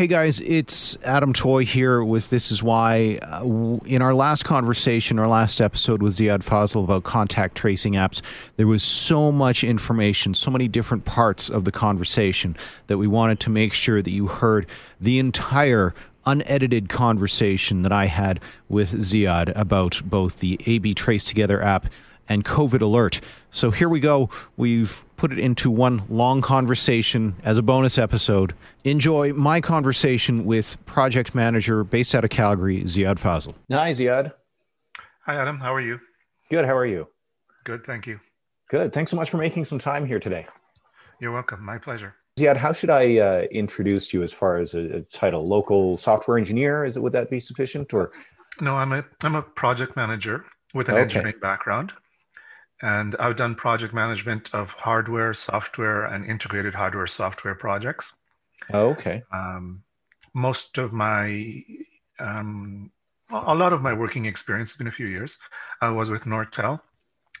Hey guys, it's Adam Toy here with This Is Why. Uh, in our last conversation, our last episode with Ziad Fazel about contact tracing apps, there was so much information, so many different parts of the conversation that we wanted to make sure that you heard the entire unedited conversation that I had with Ziad about both the AB Trace Together app and COVID Alert. So here we go. We've put it into one long conversation as a bonus episode. Enjoy my conversation with project manager based out of Calgary, Ziad Fazel. Hi, Ziad. Hi, Adam. How are you? Good. How are you? Good. Thank you. Good. Thanks so much for making some time here today. You're welcome. My pleasure. Ziad, how should I uh, introduce you as far as a, a, title? Local software engineer? Is it would that be sufficient? Or no, I'm a I'm a project manager with an okay. engineering background. And I've done project management of hardware, software, and integrated hardware software projects. Oh, okay. Um, most of my, um, a lot of my working experience, has been a few years, I was with Nortel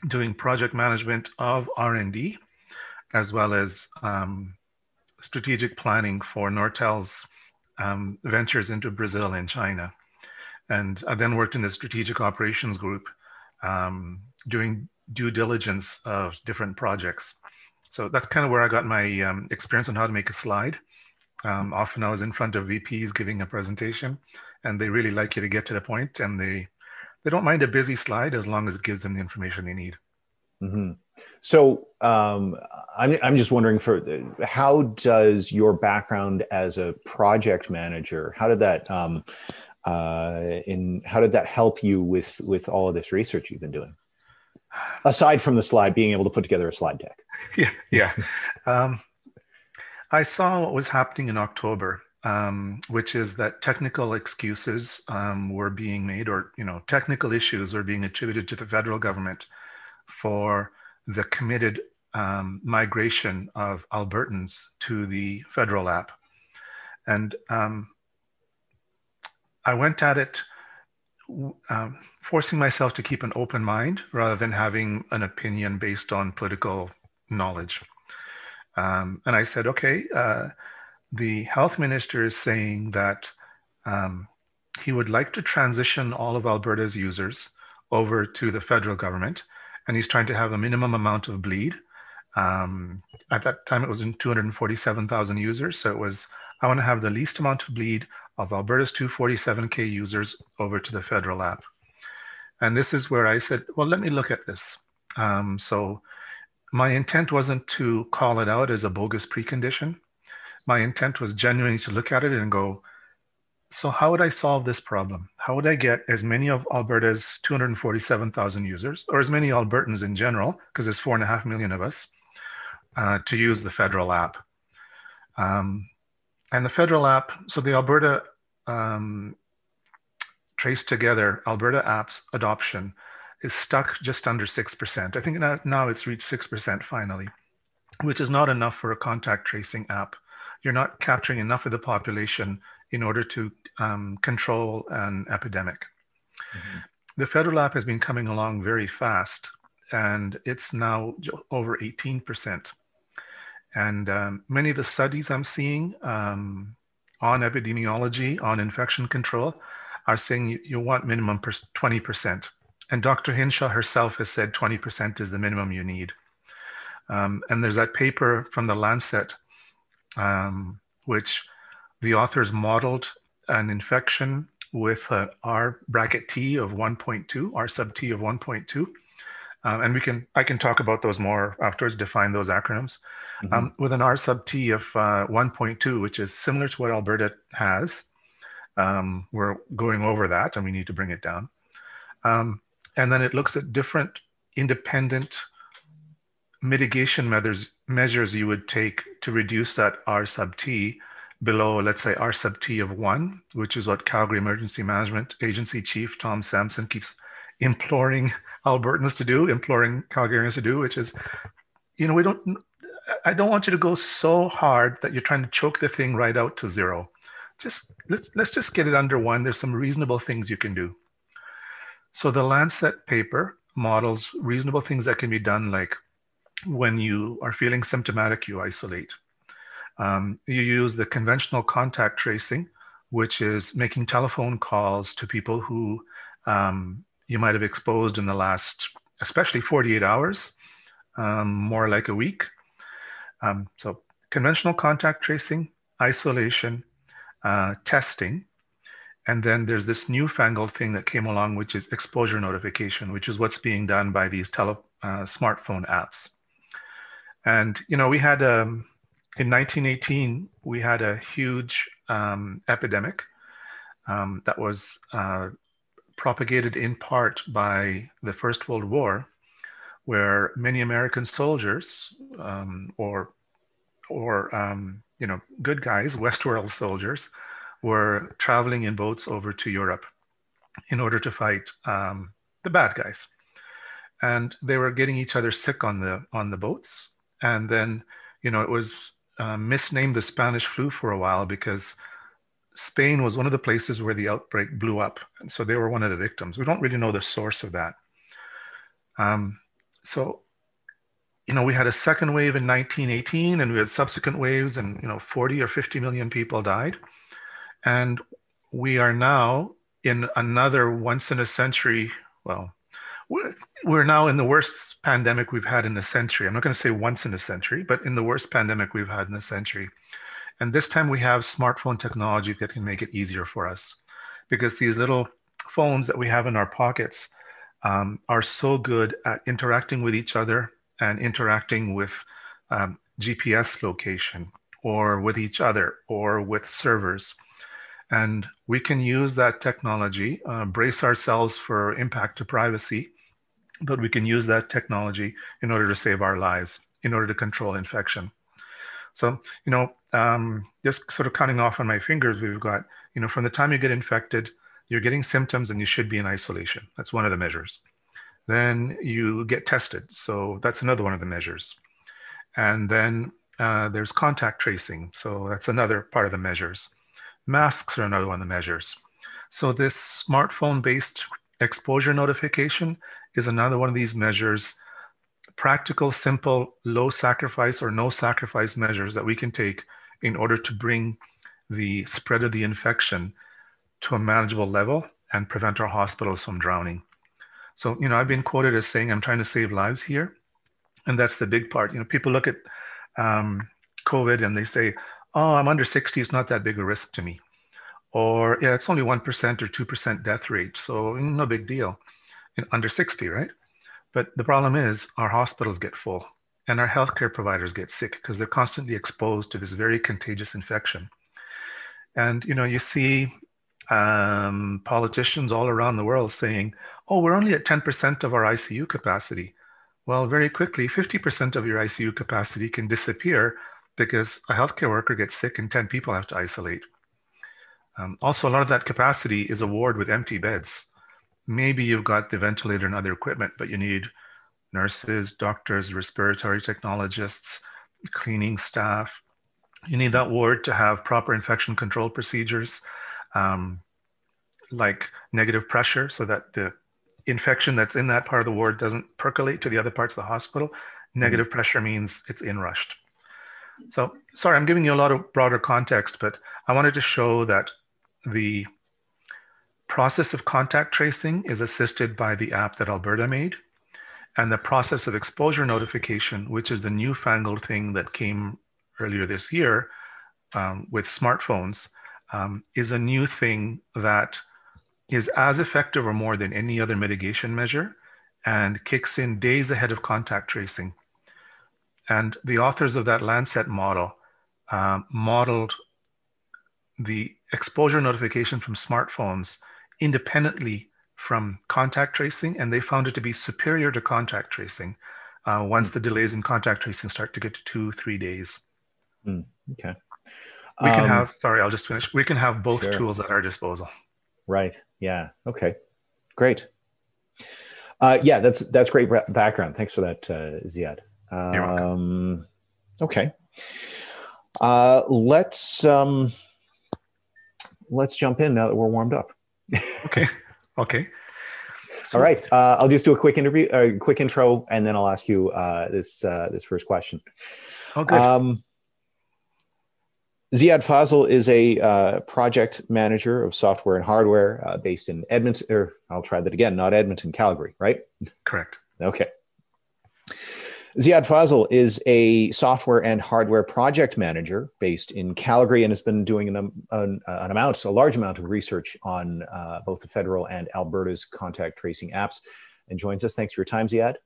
doing project management of R&D, as well as um, strategic planning for Nortel's um, ventures into Brazil and China. And I then worked in the strategic operations group um, doing due diligence of different projects. So that's kind of where I got my um, experience on how to make a slide. Um, often I was in front of VPs giving a presentation, and they really like you to get to the point, and they they don't mind a busy slide as long as it gives them the information they need. Mm-hmm. So um, I'm I'm just wondering for how does your background as a project manager how did that um, uh, in how did that help you with with all of this research you've been doing? Aside from the slide, being able to put together a slide deck. Yeah, yeah. Um, I saw what was happening in October, um, which is that technical excuses um, were being made, or you know, technical issues were being attributed to the federal government for the committed um, migration of Albertans to the federal app, and um, I went at it um, forcing myself to keep an open mind rather than having an opinion based on political knowledge. Um, and I said, okay, uh, the health minister is saying that um, he would like to transition all of Alberta's users over to the federal government, and he's trying to have a minimum amount of bleed. Um, at that time, it was in 247,000 users, so it was I want to have the least amount of bleed of Alberta's 247K users over to the federal app. And this is where I said, well, let me look at this. Um, so my intent wasn't to call it out as a bogus precondition. My intent was genuinely to look at it and go, so how would I solve this problem? How would I get as many of Alberta's 247,000 users, or as many Albertans in general, because there's four and a half million of us, uh, to use the federal app? Um, and the federal app, so the Alberta um, Trace Together, Alberta apps adoption is stuck just under 6%. I think now, now it's reached 6% finally, which is not enough for a contact tracing app. You're not capturing enough of the population in order to um, control an epidemic. Mm-hmm. The federal app has been coming along very fast, and it's now over 18%. And um, many of the studies I'm seeing um, on epidemiology, on infection control, are saying you, you want minimum 20%. And Dr. Hinshaw herself has said 20% is the minimum you need. Um, and there's that paper from the Lancet, um, which the authors modeled an infection with R bracket T of 1.2, R sub T of 1.2. Um, and we can I can talk about those more afterwards, define those acronyms. Mm-hmm. Um, with an R sub T of uh, 1.2, which is similar to what Alberta has. Um, we're going over that and we need to bring it down. Um, and then it looks at different independent mitigation measures, measures you would take to reduce that R sub T below, let's say, R sub T of one, which is what Calgary Emergency Management Agency Chief Tom Sampson keeps imploring Albertans to do, imploring Calgarians to do, which is, you know, we don't, I don't want you to go so hard that you're trying to choke the thing right out to zero. Just let's let's just get it under one. There's some reasonable things you can do. So the Lancet paper models reasonable things that can be done, like when you are feeling symptomatic, you isolate. Um, you use the conventional contact tracing, which is making telephone calls to people who um, you might have exposed in the last, especially 48 hours, um, more like a week. Um, so, conventional contact tracing, isolation, uh, testing. And then there's this newfangled thing that came along, which is exposure notification, which is what's being done by these tele, uh, smartphone apps. And, you know, we had um, in 1918, we had a huge um, epidemic um, that was uh, propagated in part by the First World War, where many American soldiers um, or or um, you know good guys, Westworld soldiers, were traveling in boats over to Europe in order to fight um, the bad guys, and they were getting each other sick on the on the boats, and then you know it was uh, misnamed the Spanish flu for a while because Spain was one of the places where the outbreak blew up. And so they were one of the victims. We don't really know the source of that. Um, so, you know, we had a second wave in 1918 and we had subsequent waves and, you know, 40 or 50 million people died. And we are now in another once in a century, well, we're now in the worst pandemic we've had in a century. I'm not going to say once in a century, but in the worst pandemic we've had in a century. And this time we have smartphone technology that can make it easier for us because these little phones that we have in our pockets um, are so good at interacting with each other and interacting with um, GPS location or with each other or with servers. And we can use that technology, uh, brace ourselves for impact to privacy, but we can use that technology in order to save our lives, in order to control infection. So, you know, um, just sort of counting off on my fingers, we've got, you know, from the time you get infected, you're getting symptoms and you should be in isolation. That's one of the measures. Then you get tested. So that's another one of the measures. And then uh, there's contact tracing. So that's another part of the measures. Masks are another one of the measures. So this smartphone based exposure notification is another one of these measures practical, simple, low sacrifice or no sacrifice measures that we can take in order to bring the spread of the infection to a manageable level and prevent our hospitals from drowning. So, you know, I've been quoted as saying I'm trying to save lives here. And that's the big part. You know, people look at um, COVID and they say, oh, I'm under 60, it's not that big a risk to me. Or, yeah, it's only 1% or 2% death rate. So, no big deal. under 60, right? But the problem is our hospitals get full and our healthcare providers get sick because they're constantly exposed to this very contagious infection. And you know, you see um, politicians all around the world saying, "Oh, we're only at 10% of our ICU capacity." Well, very quickly, 50% of your ICU capacity can disappear because a healthcare worker gets sick and 10 people have to isolate. Um, also, a lot of that capacity is a ward with empty beds maybe you've got the ventilator and other equipment, but you need nurses, doctors, respiratory technologists, cleaning staff. You need that ward to have proper infection control procedures, um, like negative pressure, so that the infection that's in that part of the ward doesn't percolate to the other parts of the hospital. Negative mm-hmm. pressure means it's inrushed. So, sorry, I'm giving you a lot of broader context, but I wanted to show that the process of contact tracing is assisted by the app that Alberta made. And the process of exposure notification, which is the newfangled thing that came earlier this year um, with smartphones, um, is a new thing that is as effective or more than any other mitigation measure and kicks in days ahead of contact tracing. And the authors of that Lancet model uh, modeled the exposure notification from smartphones independently from contact tracing, and they found it to be superior to contact tracing uh, once mm. the delays in contact tracing start to get to two, three days. Mm. Okay. We can um, have, sorry, I'll just finish. We can have both sure. tools at our disposal. Right. Yeah. Okay. Great. Uh, yeah, that's that's great background. Thanks for that, uh, Ziad. Um, okay. Uh, let's um, let's jump in now that we're warmed up okay. Okay. So, All right. Uh, I'll just do a quick interview, a uh, quick intro, and then I'll ask you uh, this uh, this first question. Oh, good. Um, Ziad Fazel is a uh, project manager of software and hardware uh, based in Edmonton, or I'll try that again, not Edmonton, Calgary, right? Correct. Okay. Ziad Fazel is a software and hardware project manager based in Calgary and has been doing an, an, an amount, a large amount of research on uh, both the federal and Alberta's contact tracing apps and joins us. Thanks for your time, Ziad.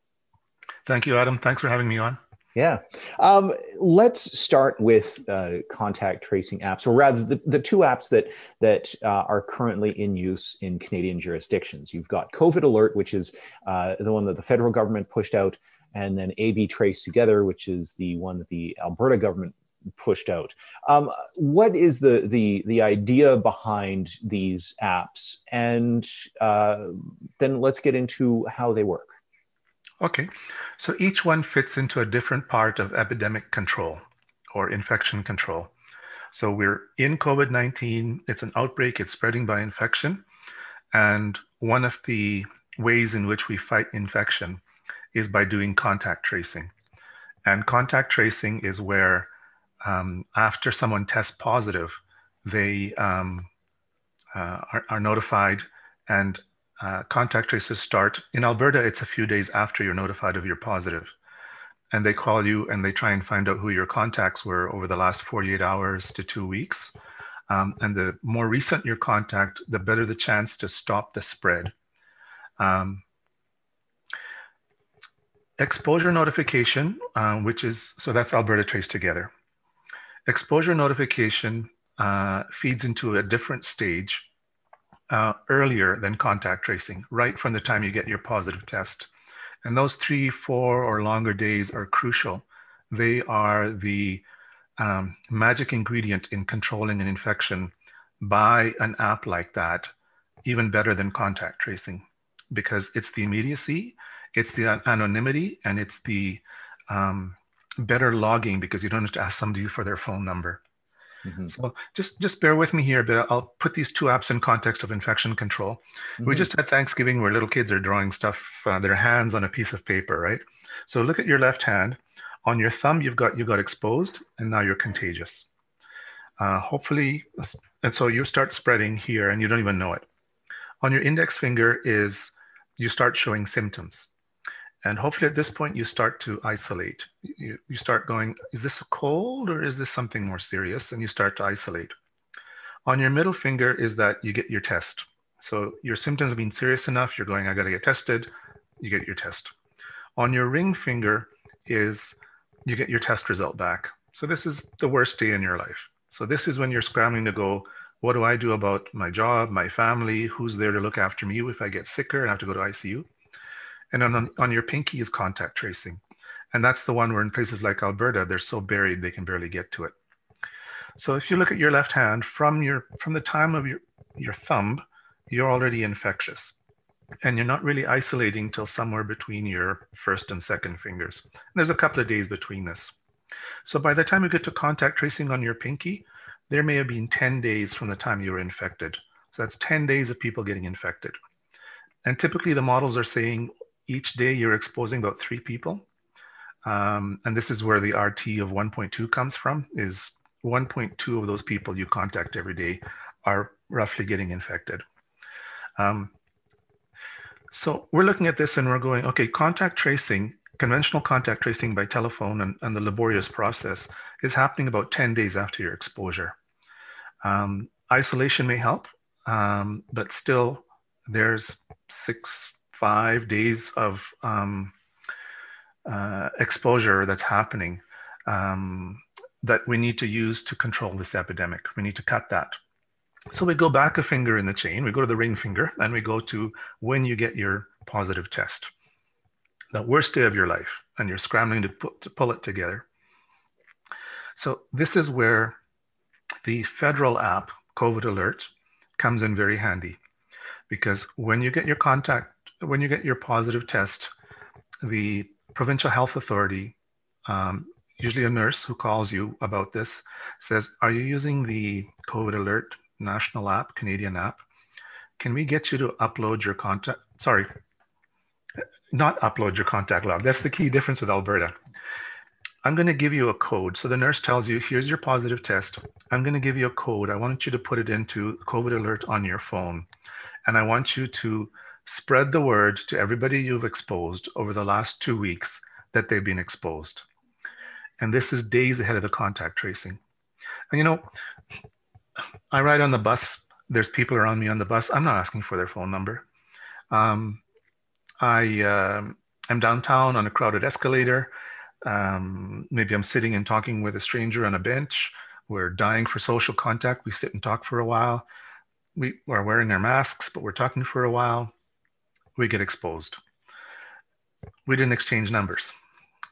Thank you, Adam. Thanks for having me on. Yeah. Um, let's start with uh, contact tracing apps, or rather, the, the two apps that that uh, are currently in use in Canadian jurisdictions. You've got COVID Alert, which is uh, the one that the federal government pushed out, and then AB Trace Together, which is the one that the Alberta government pushed out. Um, what is the the the idea behind these apps, and uh, then let's get into how they work. Okay, so each one fits into a different part of epidemic control or infection control. So we're in COVID 19, it's an outbreak, it's spreading by infection. And one of the ways in which we fight infection is by doing contact tracing. And contact tracing is where, um, after someone tests positive, they um, uh, are, are notified and uh, contact traces start in Alberta. It's a few days after you're notified of your positive, and they call you and they try and find out who your contacts were over the last 48 hours to two weeks. Um, and the more recent your contact, the better the chance to stop the spread. Um, exposure notification, uh, which is so that's Alberta Trace Together. Exposure notification uh, feeds into a different stage uh, earlier than contact tracing, right from the time you get your positive test. And those three, four, or longer days are crucial. They are the um, magic ingredient in controlling an infection by an app like that, even better than contact tracing, because it's the immediacy, it's the anonymity, and it's the um, better logging because you don't have to ask somebody for their phone number. Mm-hmm. So just just bear with me here, but I'll put these two apps in context of infection control. Mm-hmm. We just had Thanksgiving where little kids are drawing stuff, uh, their hands on a piece of paper, right? So look at your left hand. On your thumb, you've got you got exposed, and now you're contagious. Uh, hopefully, and so you start spreading here, and you don't even know it. On your index finger is you start showing symptoms. And hopefully at this point, you start to isolate. You, you start going, is this a cold or is this something more serious? And you start to isolate. On your middle finger is that you get your test. So your symptoms have been serious enough. You're going, I got to get tested. You get your test. On your ring finger is you get your test result back. So this is the worst day in your life. So this is when you're scrambling to go, what do I do about my job, my family? Who's there to look after me if I get sicker and have to go to ICU? And on, on your pinky is contact tracing. And that's the one where in places like Alberta, they're so buried they can barely get to it. So if you look at your left hand, from your from the time of your, your thumb, you're already infectious. And you're not really isolating till somewhere between your first and second fingers. And there's a couple of days between this. So by the time you get to contact tracing on your pinky, there may have been 10 days from the time you were infected. So that's 10 days of people getting infected. And typically the models are saying each day you're exposing about three people. Um, and this is where the RT of 1.2 comes from, is 1.2 of those people you contact every day are roughly getting infected. Um, so we're looking at this and we're going, okay, contact tracing, conventional contact tracing by telephone and, and the laborious process is happening about 10 days after your exposure. Um, isolation may help, um, but still there's six, five days of um, uh, exposure that's happening um, that we need to use to control this epidemic. We need to cut that. So we go back a finger in the chain, we go to the ring finger, and we go to when you get your positive test. The worst day of your life, and you're scrambling to, put, to pull it together. So this is where the federal app, COVID Alert, comes in very handy because when you get your contact when you get your positive test, the provincial health authority, um, usually a nurse who calls you about this, says, Are you using the COVID Alert national app, Canadian app? Can we get you to upload your contact? Sorry, not upload your contact log. That's the key difference with Alberta. I'm going to give you a code. So the nurse tells you, here's your positive test. I'm going to give you a code. I want you to put it into COVID alert on your phone. And I want you to spread the word to everybody you've exposed over the last two weeks that they've been exposed. And this is days ahead of the contact tracing. And you know, I ride on the bus. There's people around me on the bus. I'm not asking for their phone number. Um, I uh, am downtown on a crowded escalator. Um, maybe I'm sitting and talking with a stranger on a bench. We're dying for social contact. We sit and talk for a while. We are wearing our masks, but we're talking for a while. We get exposed. We didn't exchange numbers.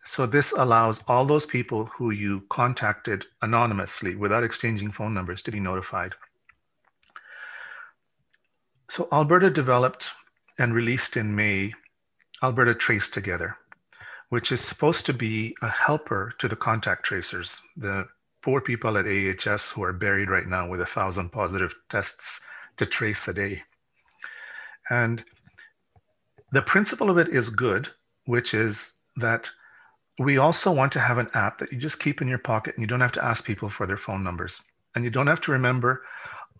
So this allows all those people who you contacted anonymously without exchanging phone numbers to be notified. So Alberta developed and released in May Alberta Trace Together, which is supposed to be a helper to the contact tracers, the poor people at AHS who are buried right now with a thousand positive tests to trace a day. And the principle of it is good, which is that we also want to have an app that you just keep in your pocket and you don't have to ask people for their phone numbers. And you don't have to remember,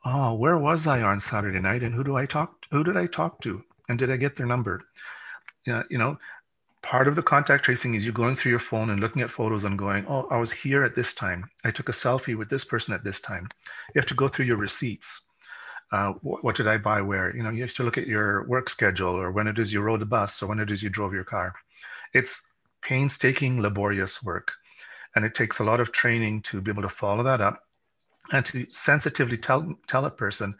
oh, where was I on Saturday night and who do I talk who did I talk to? And did I get their number? Yeah, you know, part of the contact tracing is you going through your phone and looking at photos and going, oh, I was here at this time. I took a selfie with this person at this time. You have to go through your receipts. Uh, what, did I buy where? You know, you have to look at your work schedule or when it is you rode the bus or when it is you drove your car. It's painstaking, laborious work. And it takes a lot of training to be able to follow that up and to sensitively tell, tell a person,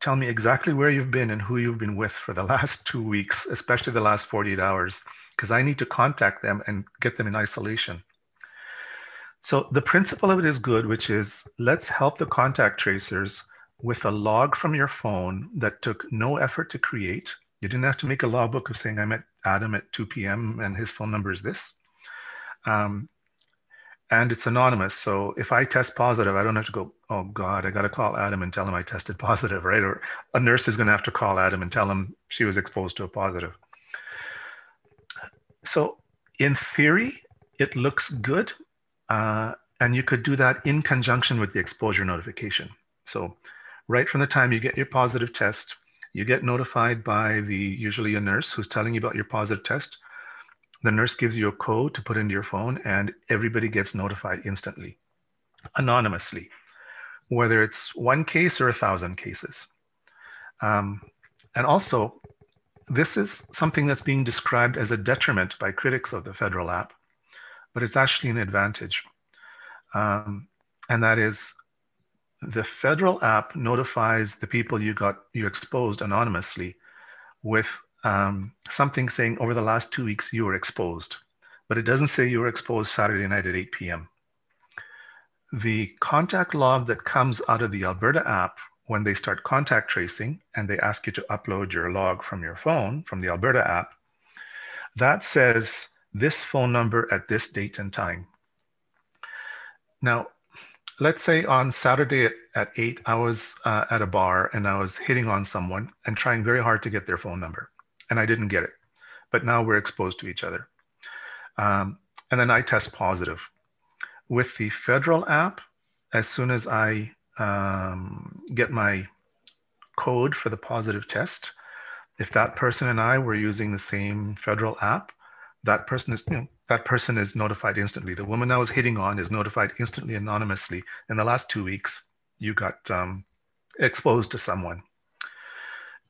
tell me exactly where you've been and who you've been with for the last two weeks, especially the last 48 hours, because I need to contact them and get them in isolation. So the principle of it is good, which is let's help the contact tracers with a log from your phone that took no effort to create. You didn't have to make a logbook of saying I met Adam at 2 p.m. and his phone number is this. Um, and it's anonymous. So if I test positive, I don't have to go, oh God, I got to call Adam and tell him I tested positive, right? Or a nurse is going to have to call Adam and tell him she was exposed to a positive. So in theory, it looks good. Uh, and you could do that in conjunction with the exposure notification. So right from the time you get your positive test, you get notified by the usually a nurse who's telling you about your positive test. The nurse gives you a code to put into your phone, and everybody gets notified instantly, anonymously, whether it's one case or a thousand cases. Um, and also, this is something that's being described as a detriment by critics of the federal app, but it's actually an advantage. Um, and that is the federal app notifies the people you got you exposed anonymously with um, something saying over the last two weeks you were exposed, but it doesn't say you were exposed Saturday night at 8 p.m. The contact log that comes out of the Alberta app when they start contact tracing and they ask you to upload your log from your phone from the Alberta app, that says this phone number at this date and time. Now, let's say on Saturday at, at eight, I was uh, at a bar and I was hitting on someone and trying very hard to get their phone number, and I didn't get it. But now we're exposed to each other. Um, and then I test positive. With the federal app, as soon as I um, get my code for the positive test, if that person and I were using the same federal app, that person is, you know, that person is notified instantly. The woman I was hitting on is notified instantly anonymously. In the last two weeks, you got um, exposed to someone.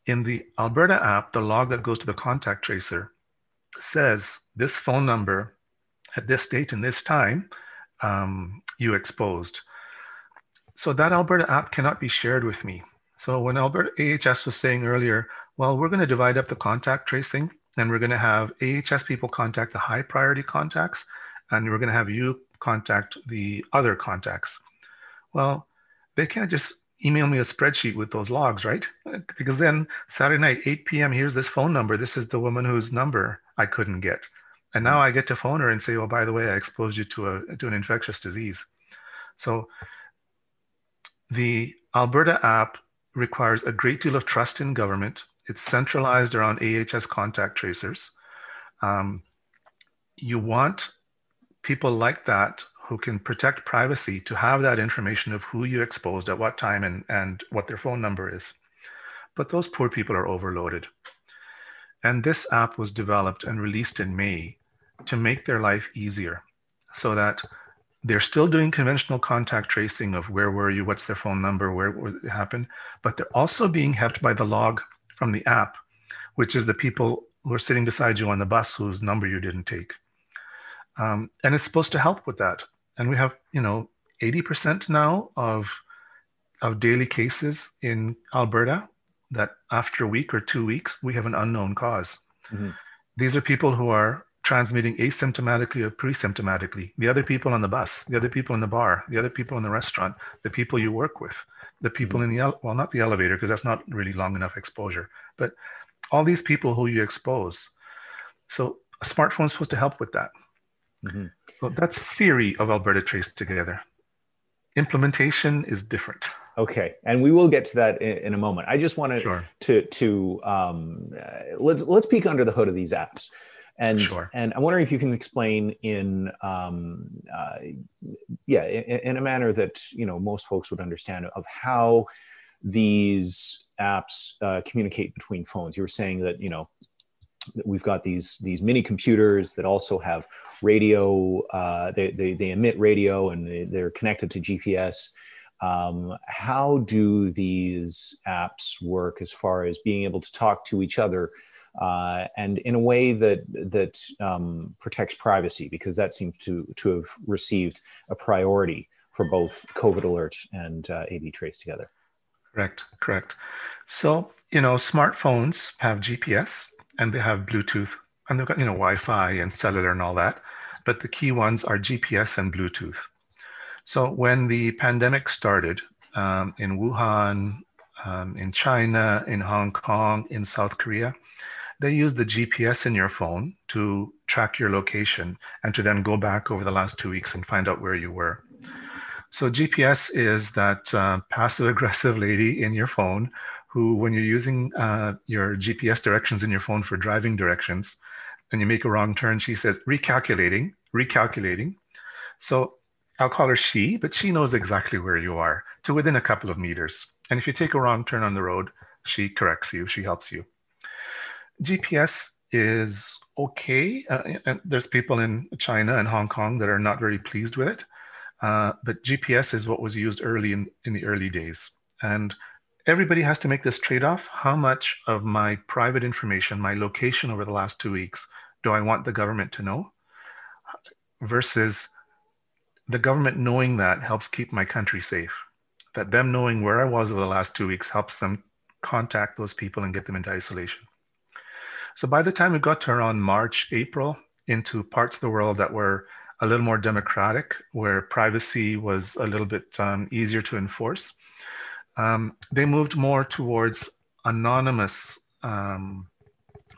In the Alberta app, the log that goes to the contact tracer says this phone number at this date and this time, um, you exposed. So that Alberta app cannot be shared with me. So when Alberta AHS was saying earlier, well, we're going to divide up the contact tracing and we're going to have AHS people contact the high priority contacts, and we're going to have you contact the other contacts. Well, they can't just email me a spreadsheet with those logs, right? Because then Saturday night, 8 p.m., here's this phone number. This is the woman whose number I couldn't get. And now mm. I get to phone her and say, oh, by the way, I exposed you to, a, to an infectious disease. So the Alberta app requires a great deal of trust in government it's centralized around AHS contact tracers. Um, you want people like that who can protect privacy to have that information of who you exposed at what time and, and what their phone number is. But those poor people are overloaded. And this app was developed and released in May to make their life easier so that they're still doing conventional contact tracing of where were you, what's their phone number, where it happened, but they're also being helped by the log from the app, which is the people who are sitting beside you on the bus whose number you didn't take. Um, and it's supposed to help with that. And we have, you know, 80% now of, of daily cases in Alberta that after a week or two weeks, we have an unknown because mm-hmm. These are people who are transmitting asymptomatically or pre-symptomatically. The other people on the bus, the other people in the bar, the other people in the restaurant, the people you work with, the people mm-hmm. in the well, not the elevator because that's not really long enough exposure, but all these people who you expose. So a smartphone is supposed to help with that. Mm-hmm. So that's theory of Alberta Trace Together. Implementation is different. Okay, and we will get to that in, in a moment. I just wanted sure. to to um, uh, let's let's peek under the hood of these apps, and sure. and I'm wondering if you can explain in um, uh, yeah in, in, a manner that you know most folks would understand of how these apps uh, communicate between phones. You were saying that you know we've got these these mini computers that also have radio. Uh, they, they, they emit radio and they, they're connected to GPS. Um, how do these apps work as far as being able to talk to each other uh, and in a way that that um, protects privacy because that seems to to have received a priority for both COVID alert and uh, Trace together. Correct, correct. So you know, smartphones have GPS and they have Bluetooth and they've got you know Wi-Fi and cellular and all that, but the key ones are GPS and Bluetooth. So when the pandemic started um, in Wuhan, um, in China, in Hong Kong, in South Korea, they use the GPS in your phone to track your location and to then go back over the last two weeks and find out where you were. So GPS is that uh, passive aggressive lady in your phone who, when you're using uh, your GPS directions in your phone for driving directions, and you make a wrong turn, she says, recalculating, recalculating. So I'll call her she, but she knows exactly where you are to within a couple of meters. And if you take a wrong turn on the road, she corrects you, she helps you. GPS is okay. Uh, and there's people in China and Hong Kong that are not very pleased with it. Uh, but GPS is what was used early in, in the early days. And everybody has to make this trade off. How much of my private information, my location over the last two weeks, do I want the government to know? Versus the government knowing that helps keep my country safe. That them knowing where I was over the last two weeks helps them contact those people and get them into isolation. So by the time we got to around March, April, into parts of the world that were a little more democratic, where privacy was a little bit um, easier to enforce, um, they moved more towards anonymous um,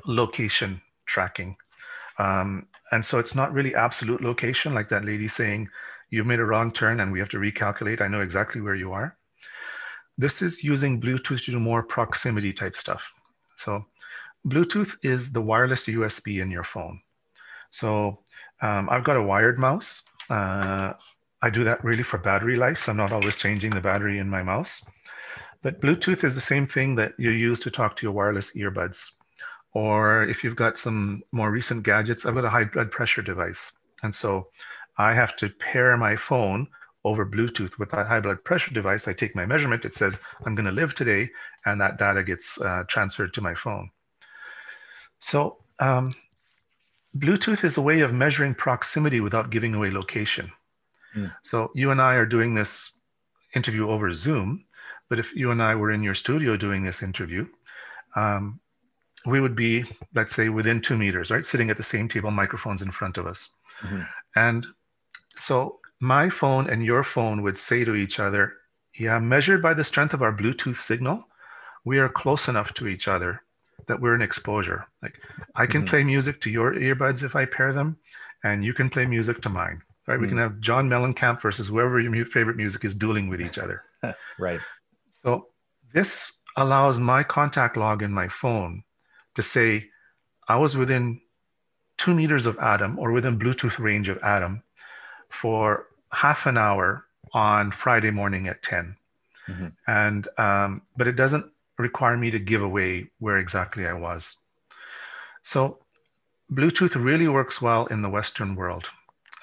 location tracking. Um, and so it's not really absolute location, like that lady saying, You've made a wrong turn and we have to recalculate. I know exactly where you are. This is using Bluetooth to do more proximity type stuff. So Bluetooth is the wireless USB in your phone. So um, I've got a wired mouse. Uh, I do that really for battery life. So I'm not always changing the battery in my mouse. But Bluetooth is the same thing that you use to talk to your wireless earbuds. Or if you've got some more recent gadgets, I've got a high blood pressure device. And so I have to pair my phone over Bluetooth with that high blood pressure device. I take my measurement, it says, I'm going to live today, and that data gets uh, transferred to my phone. So, um, Bluetooth is a way of measuring proximity without giving away location. Mm. So, you and I are doing this interview over Zoom, but if you and I were in your studio doing this interview, um, we would be, let's say, within two meters, right? Sitting at the same table, microphones in front of us. Mm-hmm. And so my phone and your phone would say to each other, yeah, measured by the strength of our Bluetooth signal, we are close enough to each other that we're in exposure. Like I can mm-hmm. play music to your earbuds if I pair them, and you can play music to mine. Right? Mm-hmm. We can mm. have John Mellencamp versus whoever your favorite music is dueling with each other. right. So this allows my contact log in my phone to say I was within two meters of Adam or within Bluetooth range of Adam, for half an hour on Friday morning at 10. Mm-hmm. And, um, but it doesn't require me to give away where exactly I was. So Bluetooth really works well in the Western world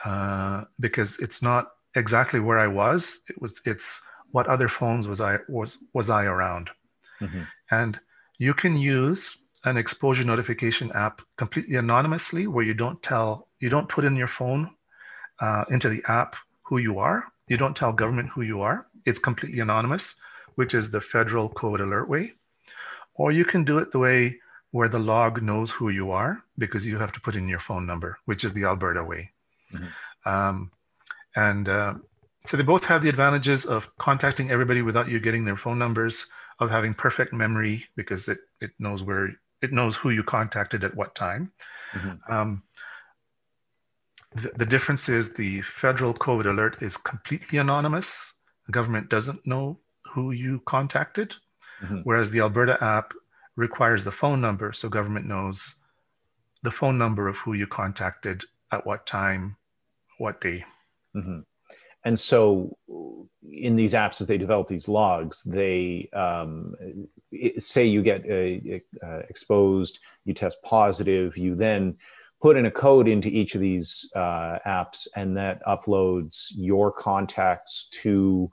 uh, because it's not exactly where I was. It was, it's what other phones was I, was, was I around. Mm-hmm. And you can use an exposure notification app completely anonymously where you don't tell, you don't put in your phone uh, into the app who you are. You don't tell government who you are. It's completely anonymous, which is the federal COVID alert way. Or you can do it the way where the log knows who you are because you have to put in your phone number, which is the Alberta way. Mm-hmm. Um, and uh, so they both have the advantages of contacting everybody without you getting their phone numbers, of having perfect memory because it, it knows where it knows who you contacted at what time. Mm-hmm. Um, the, the difference is the federal COVID alert is completely anonymous. The government doesn't know who you contacted, mm-hmm. whereas the Alberta app requires the phone number, so government knows the phone number of who you contacted at what time, what day. Mm-hmm. And so, in these apps, as they develop these logs, they um, say you get uh, uh, exposed, you test positive, you then put in a code into each of these uh, apps, and that uploads your contacts to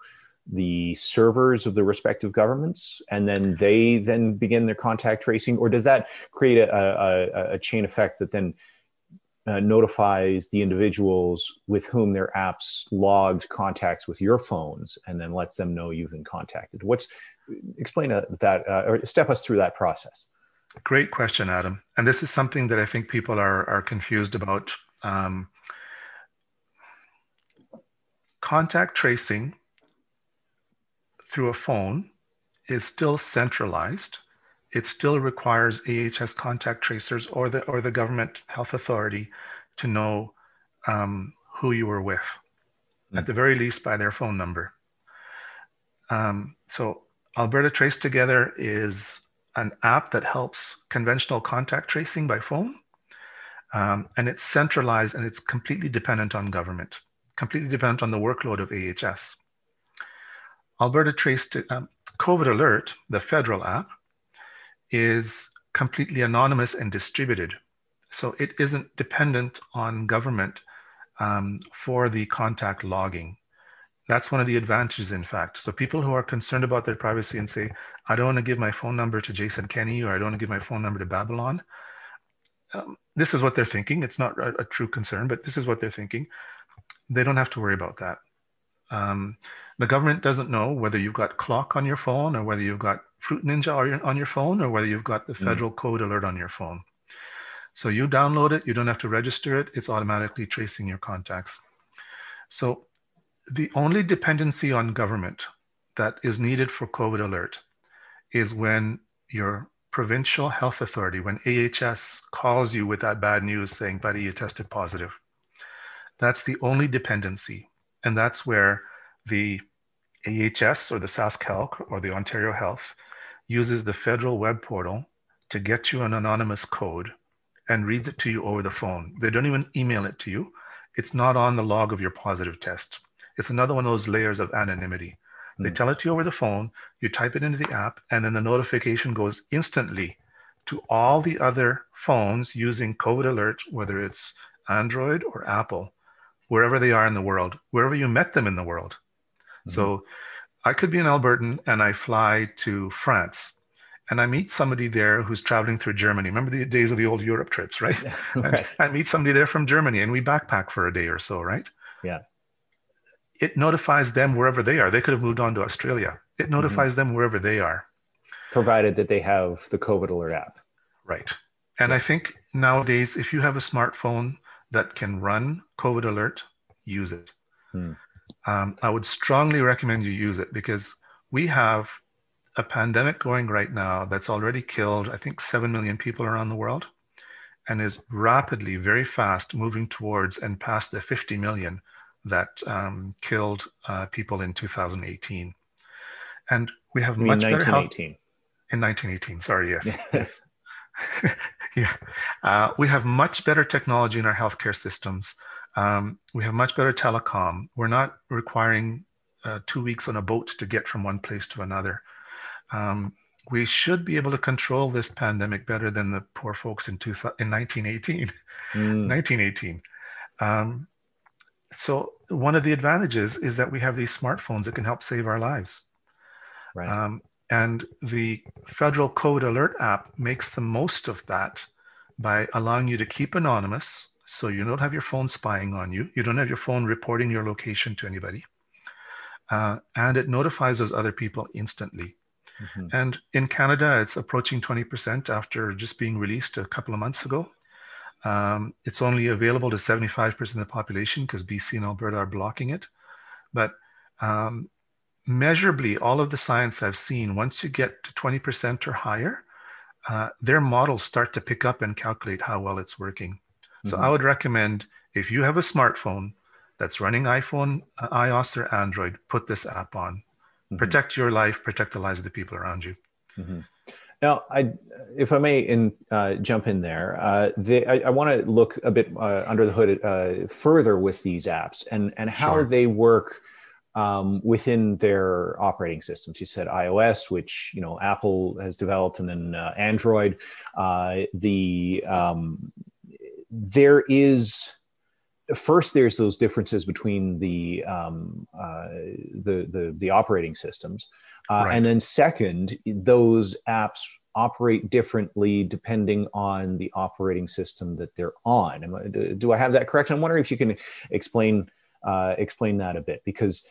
the servers of the respective governments and then they then begin their contact tracing or does that create a, a, a chain effect that then uh, notifies the individuals with whom their apps logged contacts with your phones and then lets them know you've been contacted? What's explain uh, that uh, or step us through that process. Great question adam. And this is something that i think people are, are confused about. Um, contact tracing through a phone is still centralized. It still requires AHS contact tracers or the or the government health authority to know um, who you were with, mm. at the very least by their phone number. Um, so Alberta Trace Together is an app that helps conventional contact tracing by phone. Um, and it's centralized and it's completely dependent on government, completely dependent on the workload of AHS. Alberta Trace to, um, COVID Alert, the federal app, is completely anonymous and distributed. So it isn't dependent on government um, for the contact logging. That's one of the advantages, in fact. So people who are concerned about their privacy and say, I don't want to give my phone number to Jason Kenney or I don't want to give my phone number to Babylon. Um, this is what they're thinking. It's not a, a, true concern, but this is what they're thinking. They don't have to worry about that. Um, the government doesn't know whether you've got Clock on your phone or whether you've got Fruit Ninja on your phone or whether you've got the hmm. federal mm. code alert on your phone. So you download it, you don't have to register it, it's automatically tracing your contacts. So the only dependency on government that is needed for COVID alert is when your provincial health authority, when AHS calls you with that bad news saying, buddy, you tested positive. That's the only dependency. And that's where the AHS or the SaskHealth or the Ontario Health uses the federal web portal to get you an anonymous code and reads it to you over the phone. They don't even email it to you. It's not on the log of your positive test. It's another one of those layers of anonymity. Mm. They hmm. tell it to you over the phone, you type it into the app, and then the notification goes instantly to all the other phones using COVID Alert, whether it's Android or Apple, wherever they are in the world, wherever you met them in the world. Mm-hmm. So I could be an Albertan and I fly to France and I meet somebody there who's traveling through Germany. Remember the days of the old Europe trips, right? right. I meet somebody there from Germany and we backpack for a day or so, right? Yeah. It notifies them wherever they are. They could have moved on to Australia. It mm-hmm. notifies mm-hmm. them wherever they are. Provided that they have the COVID alert app. Right. And. I think nowadays, if you have a smartphone that can run COVID alert, use it. Hmm um, I would strongly recommend you use it because we have a pandemic going right now that's already killed, I think, 7 million people around the world and is rapidly, very fast moving towards and past the 50 million that um, killed uh, people in 2018. And we have much better health. In 1918, sorry, yes. yes. yeah. Uh, we have much better technology in our healthcare systems. Um, we have much better telecom. We're not requiring uh, two weeks on a boat to get from one place to another. Um, we should be able to control this pandemic better than the poor folks in, two, in 1918. Mm. 1918. Um, so one of the advantages is that we have these smartphones that can help save our lives. Right. Um, and the federal COVID alert app makes the most of that by allowing you to keep anonymous. So you don't have your phone spying on you. You don't have your phone reporting your location to anybody. Uh, and it notifies those other people instantly. Mm-hmm. And in Canada, it's approaching 20% after just being released a couple of months ago. Um, it's only available to 75% of the population because BC and Alberta are blocking it. But um, measurably, all of the science I've seen, once you get to 20% or higher, uh, their models start to pick up and calculate how well it's working. Mm-hmm. So I would recommend if you have a smartphone that's running iPhone, uh, iOS, or Android, put this app on. Mm-hmm. Protect your life, protect the lives of the people around you. Mm-hmm. Now, I, if I may, in, uh, jump in there, uh, the, I, I want to look a bit uh, under the hood uh, further with these apps and and how sure. they work um, within their operating systems. You said iOS, which you know Apple has developed, and then uh, Android. Uh, the um, there is first there's those differences between the um, uh, the, the, the operating systems, uh, right. and then second, those apps operate differently depending on the operating system that they're on. do I have that correct? I'm wondering if you can explain uh, explain that a bit because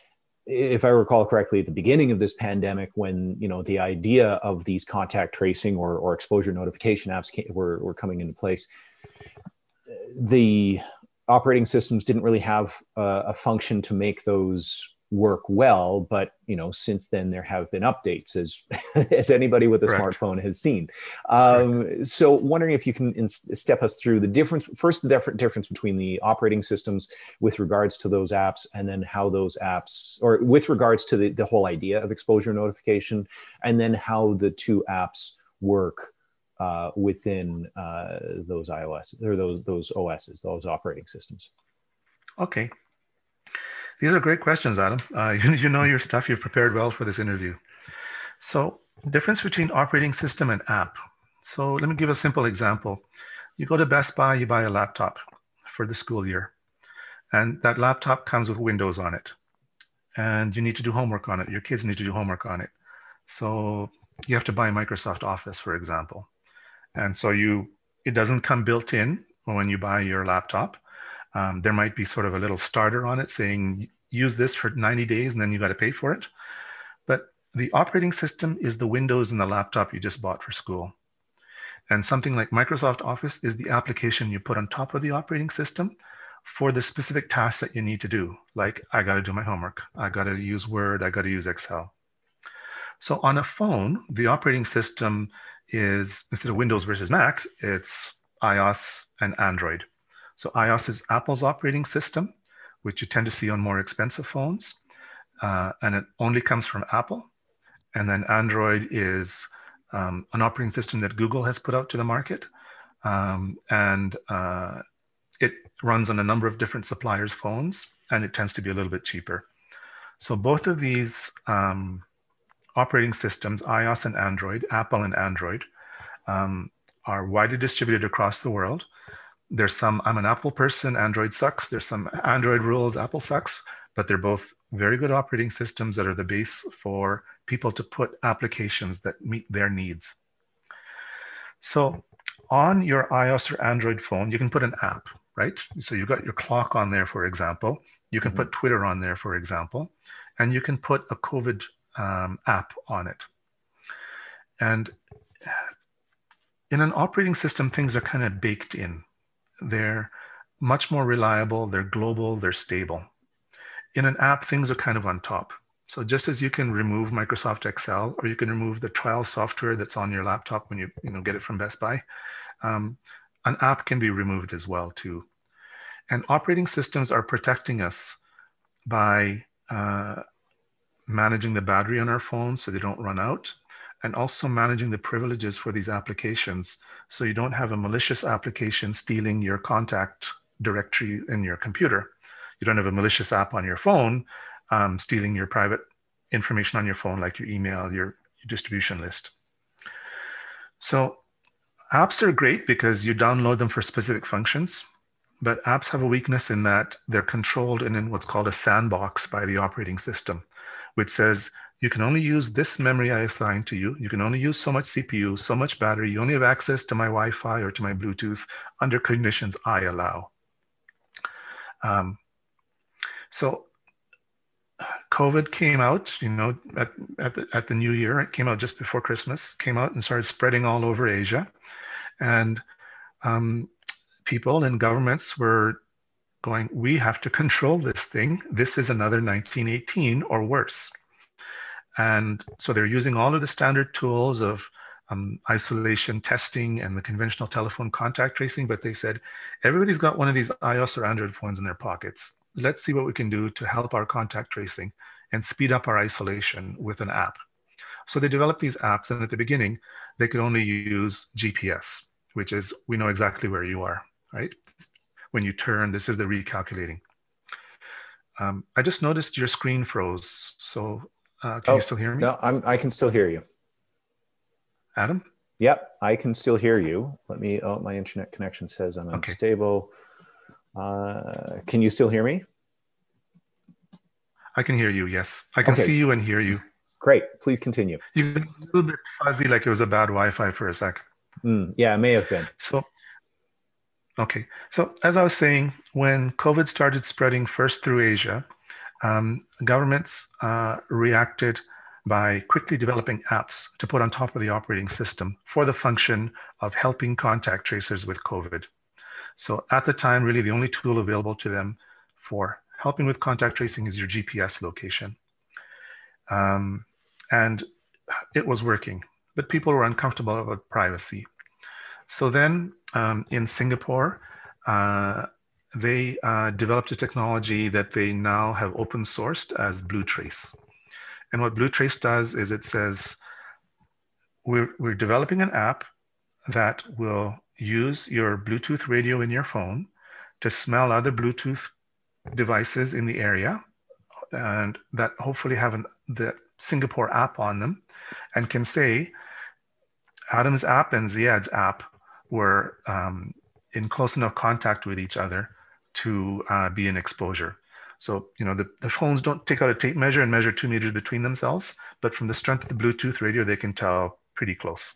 if I recall correctly, at the beginning of this pandemic, when you know the idea of these contact tracing or, or exposure notification apps came, were, were coming into place, the operating systems didn't really have a, a function to make those work well but you know since then there have been updates as as anybody with a Correct. smartphone has seen um, so wondering if you can in, step us through the difference first the different difference between the operating systems with regards to those apps and then how those apps or with regards to the, the whole idea of exposure notification and then how the two apps work uh, within uh, those iOS or those those OSs, those operating systems? Okay, these are great questions, Adam. Uh, you, you know your stuff. You've prepared well for this interview. So, difference between operating system and app. So, let me give a simple example. You go to Best Buy, you buy a laptop for the school year, and that laptop comes with Windows on it, and you need to do homework on it. Your kids need to do homework on it. So, you have to buy Microsoft Office, for example. And so you, it doesn't come built in when you buy your laptop. Um, there might be sort of a little starter on it saying use this for 90 days and then you got to pay for it. But the operating system is the Windows in the laptop you just bought for school. And something like Microsoft Office is the application you put on top of the operating system for the specific tasks that you need to do. Like, I got to do my homework, I got to use Word, I got to use Excel. So on a phone, the operating system is instead of Windows versus Mac, it's iOS and Android. So iOS is Apple's operating system, which you tend to see on more expensive phones, uh, and it only comes from Apple. And then Android is um, an operating system that Google has put out to the market, um, and uh, it runs on a number of different suppliers' phones, and it tends to be a little bit cheaper. So both of these um, operating systems, iOS and Android, Apple and Android, um, are widely distributed across the world. There's some, I'm an Apple person, Android sucks. There's some Android rules, Apple sucks, but they're both very good operating systems that are the base for people to put applications that meet their needs. So on your iOS or Android phone, you can put an app, right? So you've got your clock on there, for example. You can mm-hmm. put Twitter on there, for example, and you can put a COVID um, app on it. And in an operating system, things are kind of baked in. They're much more reliable, they're global, they're stable. In an app, things are kind of on top. So just as you can remove Microsoft Excel or you can remove the trial software that's on your laptop when you, you know, get it from Best Buy, um, an app can be removed as well too. And operating systems are protecting us by uh, managing the battery on our phones so they don't run out, and also managing the privileges for these applications so you don't have a malicious application stealing your contact directory in your computer. You don't have a malicious app on your phone um, stealing your private information on your phone, like your email, your, your distribution list. So apps are great because you download them for specific functions, but apps have a weakness in that they're controlled and in what's called a sandbox by the operating system, which says you can only use this memory I assigned to you. You can only use so much CPU, so much battery. You only have access to my Wi Fi or to my Bluetooth under conditions I allow. Um, so COVID came out, you know, at, at, the, at the new year, it came out just before Christmas, came out and started spreading all over Asia. And um, people and governments were going, we have to control this thing. This is another 1918 or worse. And so they're using all of the standard tools of um, isolation testing and the conventional telephone contact tracing, but they said everybody's got one of these iOS or Android phones in their pockets. Let's see what we can do to help our contact tracing and speed up our isolation with an app. So they developed these apps, and at the beginning, they could only use GPS, which is we know exactly where you are, right? When you turn, this is the recalculating. Um, I just noticed your screen froze. So uh, can oh, you still hear me? No, I'm, I can still hear you. Adam? Yep, I can still hear you. Let me, oh, my internet connection says I'm okay. unstable. Uh, can you still hear me? I can hear you, yes. I can okay. see you and hear you. Great, please continue. You a little bit fuzzy, like it was a bad Wi-Fi for a sec. Mm, yeah, it may have been. So, okay. So as I was saying, when COVID started spreading first through Asia, um, governments uh, reacted by quickly developing apps to put on top of the operating system for the function of helping contact tracers with COVID. So at the time, really the only tool available to them for helping with contact tracing is your GPS location. Um, and it was working, but people were uncomfortable about privacy. So then um, in Singapore, uh, they uh, developed a technology that they now have open sourced as BlueTrace. And what BlueTrace does is it says, we're, we're developing an app that will use your Bluetooth radio in your phone to smell other Bluetooth devices in the area and that hopefully have an, the Singapore app on them and can say Adam's app and Ziad's app were um, in close enough contact with each other to uh, be an exposure. So, you know, the, the phones don't take out a tape measure and measure two meters between themselves, but from the strength of the Bluetooth radio, they can tell pretty close.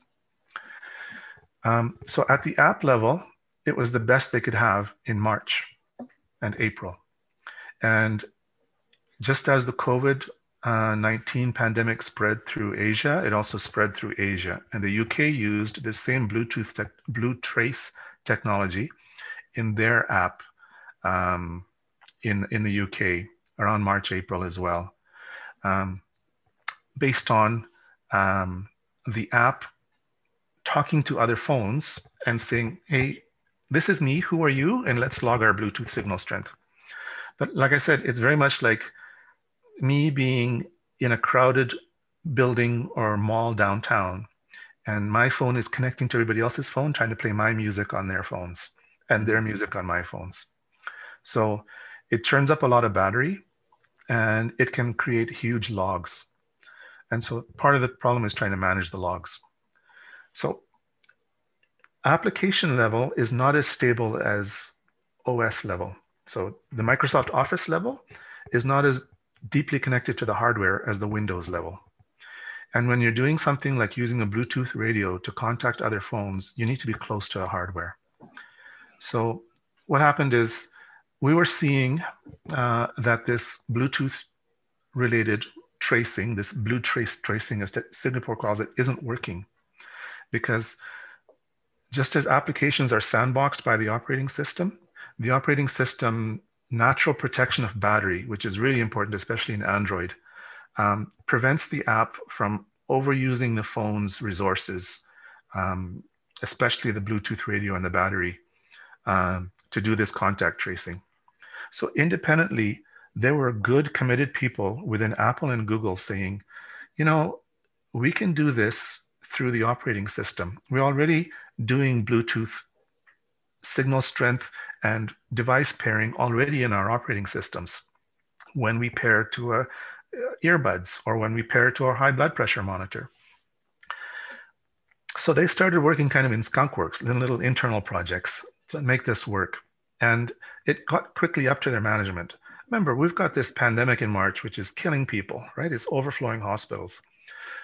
Um, so at the app level, it was the best they could have in March and April. And just as the COVID uh, 19 pandemic spread through Asia, it also spread through Asia. And the UK used the same Bluetooth, te- BlueTrace technology in their app um, in, in the UK around March, April as well, um, based on um, the app talking to other phones and saying, hey, this is me, who are you? And let's log our Bluetooth signal strength. But like I said, it's very much like me being in a crowded building or mall downtown, and my phone is connecting to everybody else's phone, trying to play my music on their phones and their music on my phones. So it churns up a lot of battery and it can create huge logs. And so part of the problem is trying to manage the logs. So application level is not as stable as OS level. So the Microsoft Office level is not as deeply connected to the hardware as the Windows level. And when you're doing something like using a Bluetooth radio to contact other phones, you need to be close to a hardware. So what happened is we were seeing uh, that this Bluetooth related tracing, this BlueTrace tracing, as Singapore calls it, isn't working because just as applications are sandboxed by the operating system, the operating system natural protection of battery, which is really important, especially in Android, um, prevents the app from overusing the phone's resources, um, especially the Bluetooth radio and the battery, um, to do this contact tracing. So independently, there were good committed people within Apple and Google saying, you know, we can do this through the operating system. We're already doing Bluetooth signal strength and device pairing already in our operating systems when we pair to a uh, earbuds or when we pair to our high blood pressure monitor. So they started working kind of in skunkworks, in little internal projects to make this work. And it got quickly up to their management. Remember, we've got this pandemic in March, which is killing people, right? It's overflowing hospitals.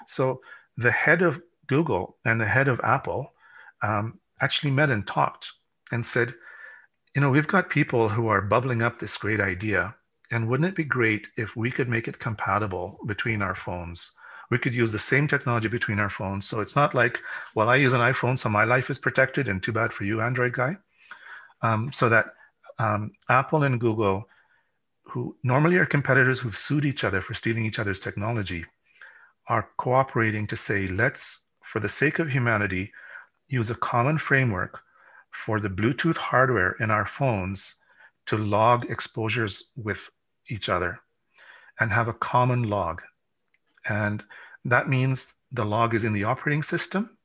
So the head of Google and the head of Apple um, actually met and talked and said, you know, we've got people who are bubbling up this great idea. And wouldn't it be great if we could make it compatible between our phones? We could use the same technology between our phones. So it's not like, well, I use an iPhone, so my life is protected, and too bad for you, Android guy. Um, so that um, Apple and Google, who normally are competitors who've sued each other for stealing each other's technology, are cooperating to say, let's, for the sake of humanity, use a common framework for the Bluetooth hardware in our phones to log exposures with each other and have a common log. And that means the log is in the operating system.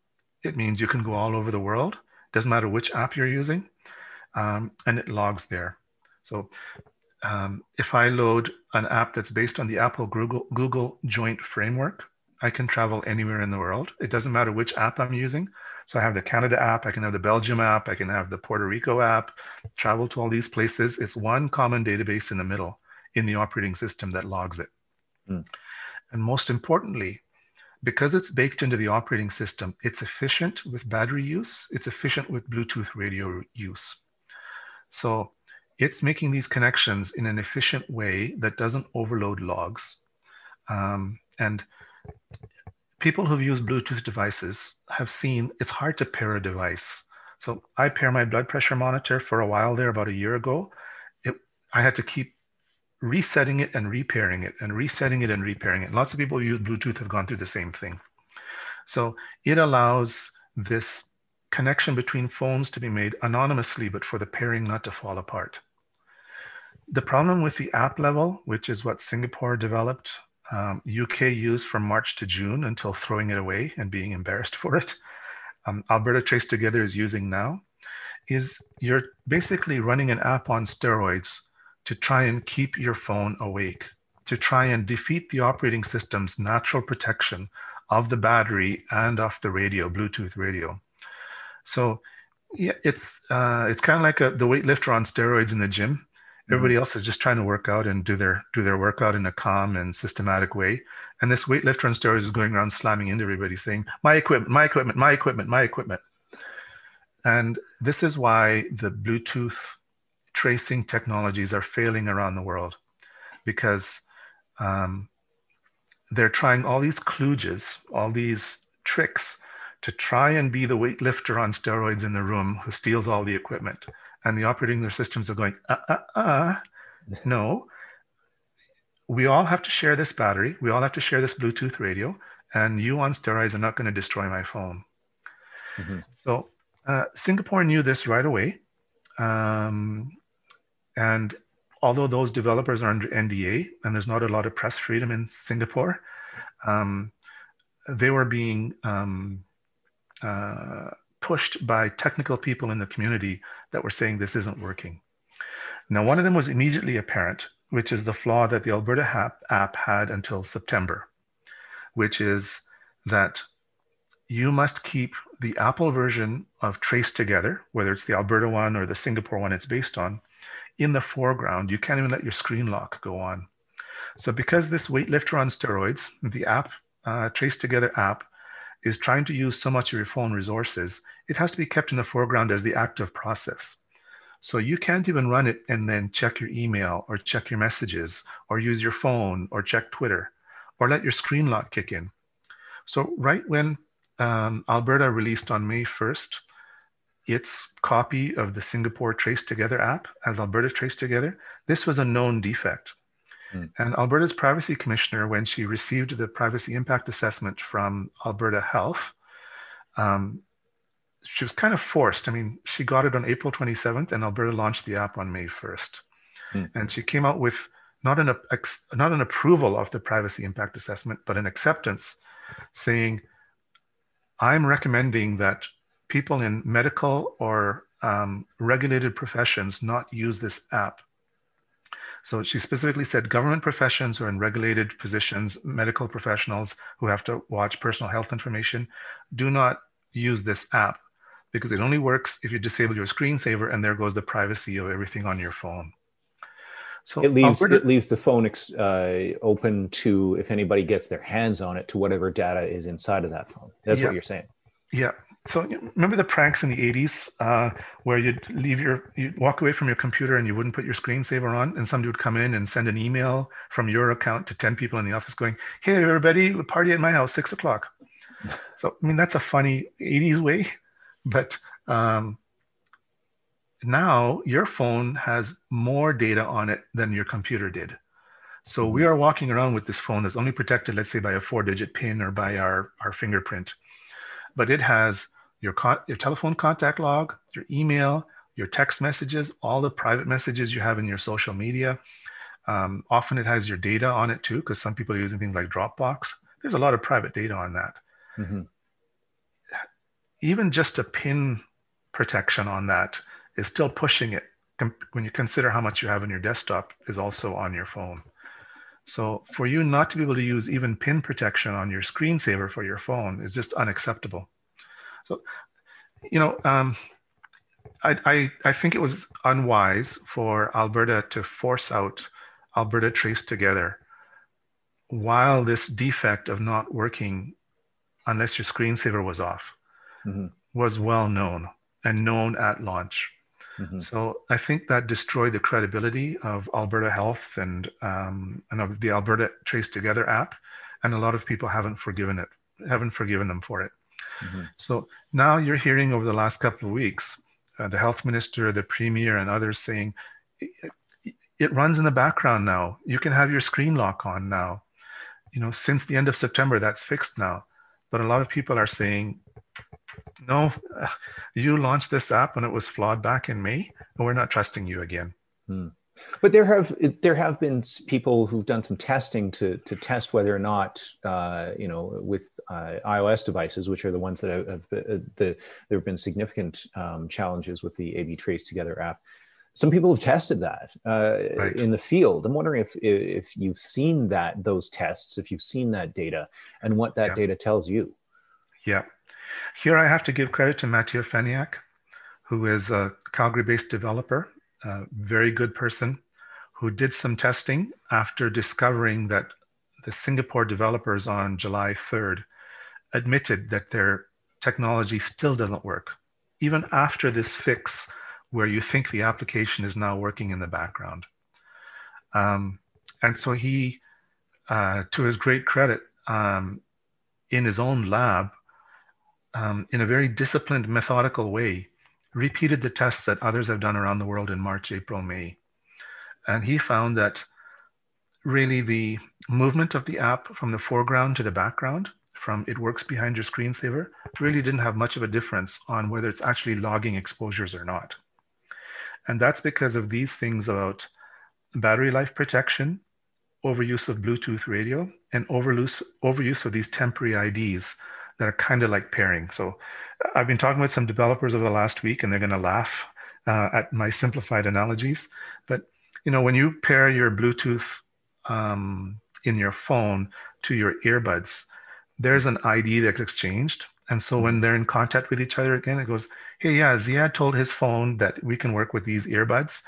It means you can go all over the world. Doesn't matter which app you're using, um, and it logs there. So um, if I load an app that's based on the Apple Google, Google joint framework, I can travel anywhere in the world. It doesn't matter which app I'm using. So I have the Canada app, I can have the Belgium app, I can have the Puerto Rico app, travel to all these places. It's one common database in the middle in the operating system that logs it. Mm. And most importantly, because it's baked into the operating system, it's efficient with battery use, it's efficient with Bluetooth radio use. So it's making these connections in an efficient way that doesn't overload logs. Um, and people who've used Bluetooth devices have seen it's hard to pair a device. So I pair my blood pressure monitor for a while there, about a year ago. It, I had to keep resetting it and repairing it and resetting it and repairing it. Lots of people who use Bluetooth have gone through the same thing. So it allows this connection between phones to be made anonymously, but for the pairing not to fall apart. The problem with the app level, which is what Singapore developed, um, UK used from March to June until throwing it away and being embarrassed for it, um, Alberta Trace Together is using now, is you're basically running an app on steroids to try and keep your phone awake, to try and defeat the operating system's natural protection of the battery and of the radio, Bluetooth radio. So yeah, it's uh, it's kind of like a, the weightlifter on steroids in the gym. Mm-hmm. Everybody else is just trying to work out and do their do their workout in a calm and systematic way. And this weightlifter on steroids is going around slamming into everybody, saying, "My equipment, my equipment, my equipment, my equipment." And this is why the Bluetooth tracing technologies are failing around the world because um, they're trying all these kludges, all these tricks to try and be the weightlifter on steroids in the room who steals all the equipment. And the operating their systems are going, uh, uh, uh, no. We all have to share this battery. We all have to share this Bluetooth radio. And you on steroids are not going to destroy my phone. Mm-hmm. So uh, Singapore knew this right away. Um, and although those developers are under NDA and there's not a lot of press freedom in Singapore, um, they were being um, uh, pushed by technical people in the community that were saying this isn't working. Now, one of them was immediately apparent, which is the flaw that the Alberta app, had until September, which is that you must keep the Apple version of Trace Together, whether it's the Alberta one or the Singapore one it's based on, in the foreground. You can't even let your screen lock go on. So because this weightlifter on steroids, the app, uh, Trace Together app, is trying to use so much of your phone resources, it has to be kept in the foreground as the active process. So you can't even run it and then check your email or check your messages or use your phone or check Twitter or let your screen lock kick in. So right when um, Alberta released on May 1st its copy of the Singapore Trace Together app as Alberta Trace Together, this was a known defect. Mm. And Alberta's privacy commissioner, when she received the privacy impact assessment from Alberta Health, um, she was kind of forced. I mean, she got it on April 27th, and Alberta launched the app on May 1st. Mm. And she came out with not an, not an approval of the privacy impact assessment, but an acceptance saying, I'm recommending that people in medical or um, regulated professions not use this app. So she specifically said government professions or in regulated positions, medical professionals who have to watch personal health information, do not use this app because it only works if you disable your screensaver and there goes the privacy of everything on your phone. So it leaves Alberta, it leaves the phone uh, open to if anybody gets their hands on it to whatever data is inside of that phone. That's yeah, what you're saying. Yeah. So remember the pranks in the 80s uh, where you'd leave your you'd walk away from your computer and you wouldn't put your screensaver on and somebody would come in and send an email from your account to 10 people in the office going, Hey everybody, party at my house, six o'clock. so I mean that's a funny 80s way, but um, now your phone has more data on it than your computer did. So we mm-hmm. are walking around with this phone that's only protected, let's say, by a four-digit PIN or by our, our fingerprint. But it has your, con- your telephone contact log, your email, your text messages, all the private messages you have in your social media. Um, often it has your data on it too, because some people are using things like Dropbox. There's a lot of private data on that. Mm-hmm. Even just a PIN protection on that is still pushing it when you consider how much you have on your desktop is also on your phone. So for you not to be able to use even pin protection on your screensaver for your phone is just unacceptable. So, you know, um, I, I, I think it was unwise for Alberta to force out Alberta Trace Together while this defect of not working unless your screensaver was off mm-hmm. was well known and known at launch. Mm-hmm. So I think that destroyed the credibility of Alberta Health and um, and of the Alberta Trace Together app, and a lot of people haven't forgiven it, haven't forgiven them for it. Mm-hmm. So now you're hearing over the last couple of weeks, uh, the health minister, the premier, and others saying it, it runs in the background now. You can have your screen lock on now. You know, since the end of September, that's fixed now. But a lot of people are saying no, you launched this app and it was flawed back in May, and we're not trusting you again. Hmm. But there have there have been people who've done some testing to to test whether or not uh, you know with uh, iOS devices, which are the ones that have, have uh, the, there have been significant um, challenges with the AB Trace Together app. Some people have tested that uh, right. in the field. I'm wondering if if you've seen that those tests, if you've seen that data, and what that yeah. data tells you. Yeah, here I have to give credit to Mathieu Faniak, who is a Calgary-based developer, a very good person, who did some testing after discovering that the Singapore developers on July 3rd admitted that their technology still doesn't work, even after this fix where you think the application is now working in the background. Um, and so he, uh, to his great credit, um, in his own lab, um, in a very disciplined, methodical way, repeated the tests that others have done around the world in March, April, May. And he found that really the movement of the app from the foreground to the background, from it works behind your screensaver, really didn't have much of a difference on whether it's actually logging exposures or not. And that's because of these things about battery life protection, overuse of Bluetooth radio, and overuse, overuse of these temporary IDs that are kind of like pairing. So I've been talking with some developers over the last week, and they're going to laugh uh, at my simplified analogies. But you know, when you pair your Bluetooth um, in your phone to your earbuds, there's an ID that's exchanged. And so when they're in contact with each other again, it goes, "Hey, yeah, Ziad told his phone that we can work with these earbuds.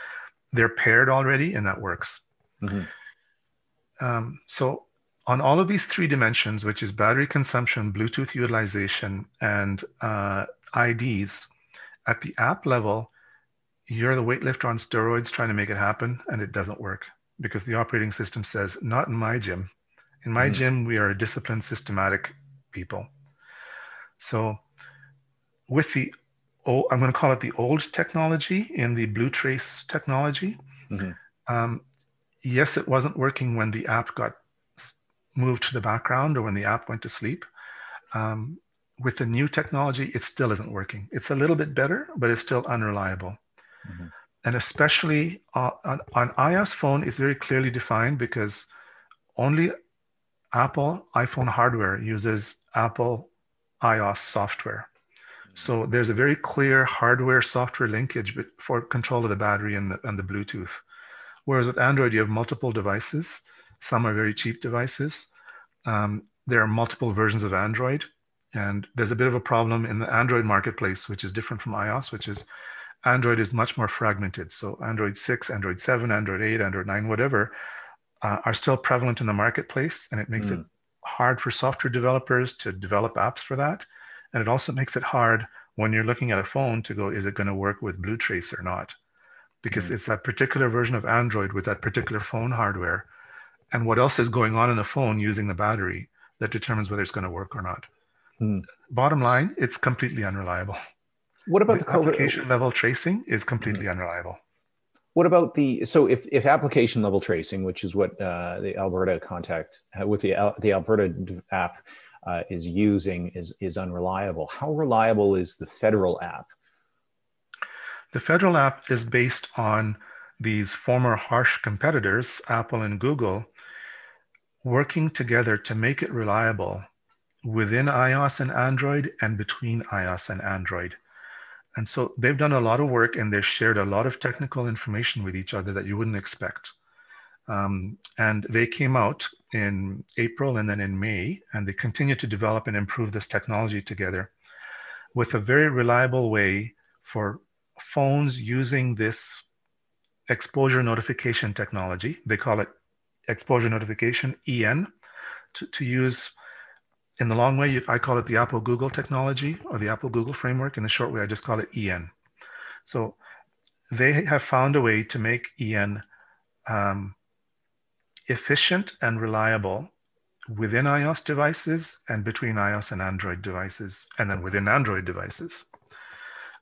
They're paired already, and that works." Mm-hmm. Um, so on all of these three dimensions, which is battery consumption, Bluetooth utilization, and uh, IDs, at the app level, you're the weightlifter on steroids trying to make it happen, and it doesn't work because the operating system says, not in my gym. In my mm. gym, we are a disciplined, systematic people. So, with the, oh, I'm going to call it the old technology in the BlueTrace technology. Mm-hmm. Um, yes, it wasn't working when the app got moved to the background or when the app went to sleep. Um, with the new technology, it still isn't working. It's a little bit better, but it's still unreliable. Mm-hmm. And especially uh, on, on iOS phone, it's very clearly defined because only Apple iPhone hardware uses Apple iOS software. So there's a very clear hardware software linkage for control of the battery and the, and the Bluetooth. Whereas with Android, you have multiple devices. Some are very cheap devices. Um, there are multiple versions of Android. And there's a bit of a problem in the Android marketplace, which is different from iOS, which is Android is much more fragmented. So Android 6, Android 7, Android 8, Android 9, whatever, uh, are still prevalent in the marketplace. And it makes mm. it hard for software developers to develop apps for that. And it also makes it hard when you're looking at a phone to go, is it going to work with BlueTrace or not? Because mm. it's that particular version of Android with that particular phone hardware and what else is going on in the phone using the battery that determines whether it's going to work or not. Mm. Bottom line, it's completely unreliable. What about the, the application level tracing is completely mm. unreliable. What about the so if, if application level tracing, which is what uh, the Alberta contact uh, with the the Alberta app uh, is using, is is unreliable. How reliable is the federal app? The federal app is based on these former harsh competitors, Apple and Google, working together to make it reliable within iOS and Android and between iOS and Android. And so they've done a lot of work and they've shared a lot of technical information with each other that you wouldn't expect. Um, and they came out in April and then in May, and they continue to develop and improve this technology together with a very reliable way for phones using this exposure notification technology. They call it exposure notification, EN, to, to use in the long way, I call it the Apple Google technology or the Apple Google framework. In the short way, I just call it EN. So they have found a way to make EN um, efficient and reliable within iOS devices and between iOS and Android devices, and then within Android devices.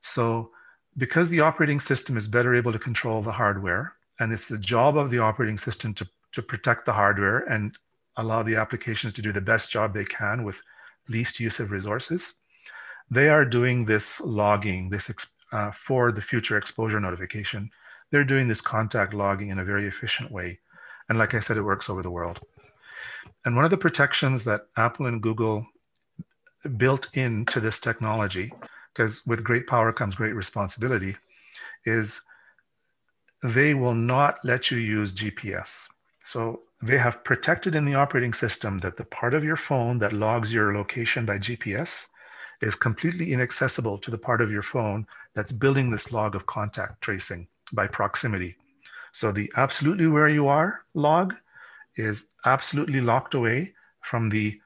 So because the operating system is better able to control the hardware, and it's the job of the operating system to, to protect the hardware and allow the applications to do the best job they can with least use of resources, they are doing this logging this uh, for the future exposure notification. They're doing this contact logging in a very efficient way. And like I said, it works over the world. And one of the protections that Apple and Google built into this technology because with great power comes great responsibility, is they will not let you use GPS. So they have protected in the operating system that the part of your phone that logs your location by GPS is completely inaccessible to the part of your phone that's building this log of contact tracing by proximity. So the absolutely where you are log is absolutely locked away from the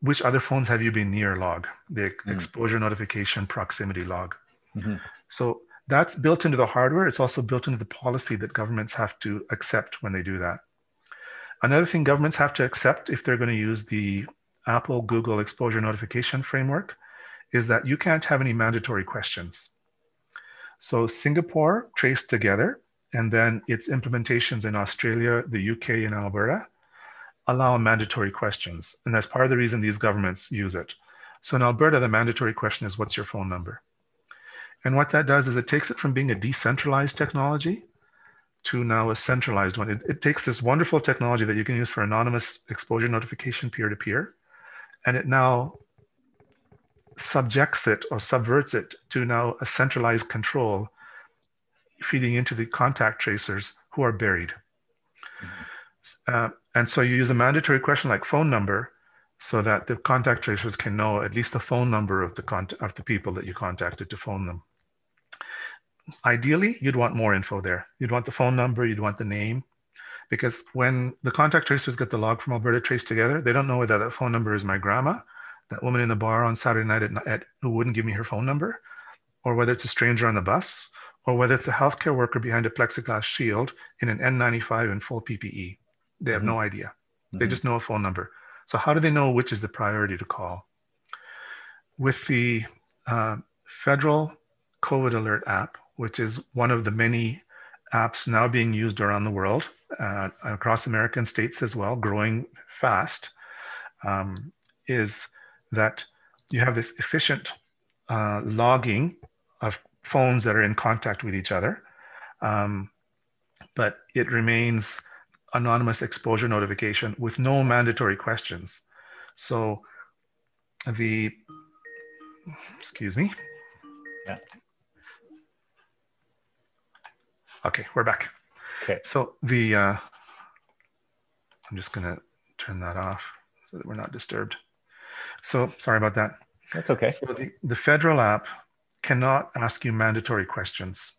which other phones have you been near log, the mm. exposure notification proximity log. Mm-hmm. So that's built into the hardware. It's also built into the policy that governments have to accept when they do that. Another thing governments have to accept if they're going to use the Apple Google exposure notification framework is that you can't have any mandatory questions. So Singapore Trace Together, and then its implementations in Australia, the UK, and Alberta allow mandatory questions. And that's part of the reason these governments use it. So in Alberta, the mandatory question is what's your phone number? And what that does is it takes it from being a decentralized technology to now a centralized one. It, it takes this wonderful technology that you can use for anonymous exposure notification peer to peer, and it now subjects it or subverts it to now a centralized control feeding into the contact tracers who are buried. Mm-hmm. Uh, and so you use a mandatory question like phone number so that the contact tracers can know at least the phone number of the, con- of the people that you contacted to phone them. Ideally, you'd want more info there. You'd want the phone number, you'd want the name, because when the contact tracers get the log from Alberta Trace together, they don't know whether that phone number is my grandma, that woman in the bar on Saturday night at, at, who wouldn't give me her phone number, or whether it's a stranger on the bus, or whether it's a healthcare worker behind a plexiglass shield in an N95 and full PPE. They have mm-hmm. no idea. Mm-hmm. They just know a phone number. So, how do they know which is the priority to call? With the uh, federal COVID alert app, which is one of the many apps now being used around the world, uh, across American states as well, growing fast, um, is that you have this efficient uh, logging of phones that are in contact with each other. Um, but it remains anonymous exposure notification with no mandatory questions. So the excuse me. Yeah. Okay, we're back. Okay. So the, uh, I'm just gonna turn that off so that we're not disturbed. So sorry about that. That's okay. So the, the federal app cannot ask you mandatory questions.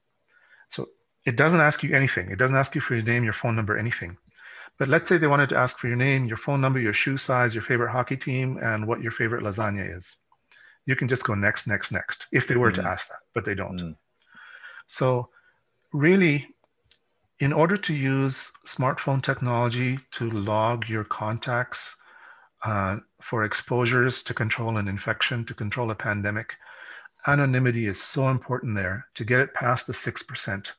So it doesn't ask you anything. It doesn't ask you for your name, your phone number, anything. But let's say they wanted to ask for your name, your phone number, your shoe size, your favorite hockey team, and what your favorite lasagna is. You can just go next, next, next if they were Mm. to ask that, but they don't. Mm. So, really, in order to use smartphone technology to log your contacts uh, for exposures to control an infection, to control a pandemic, anonymity is so important there to get it past the 6%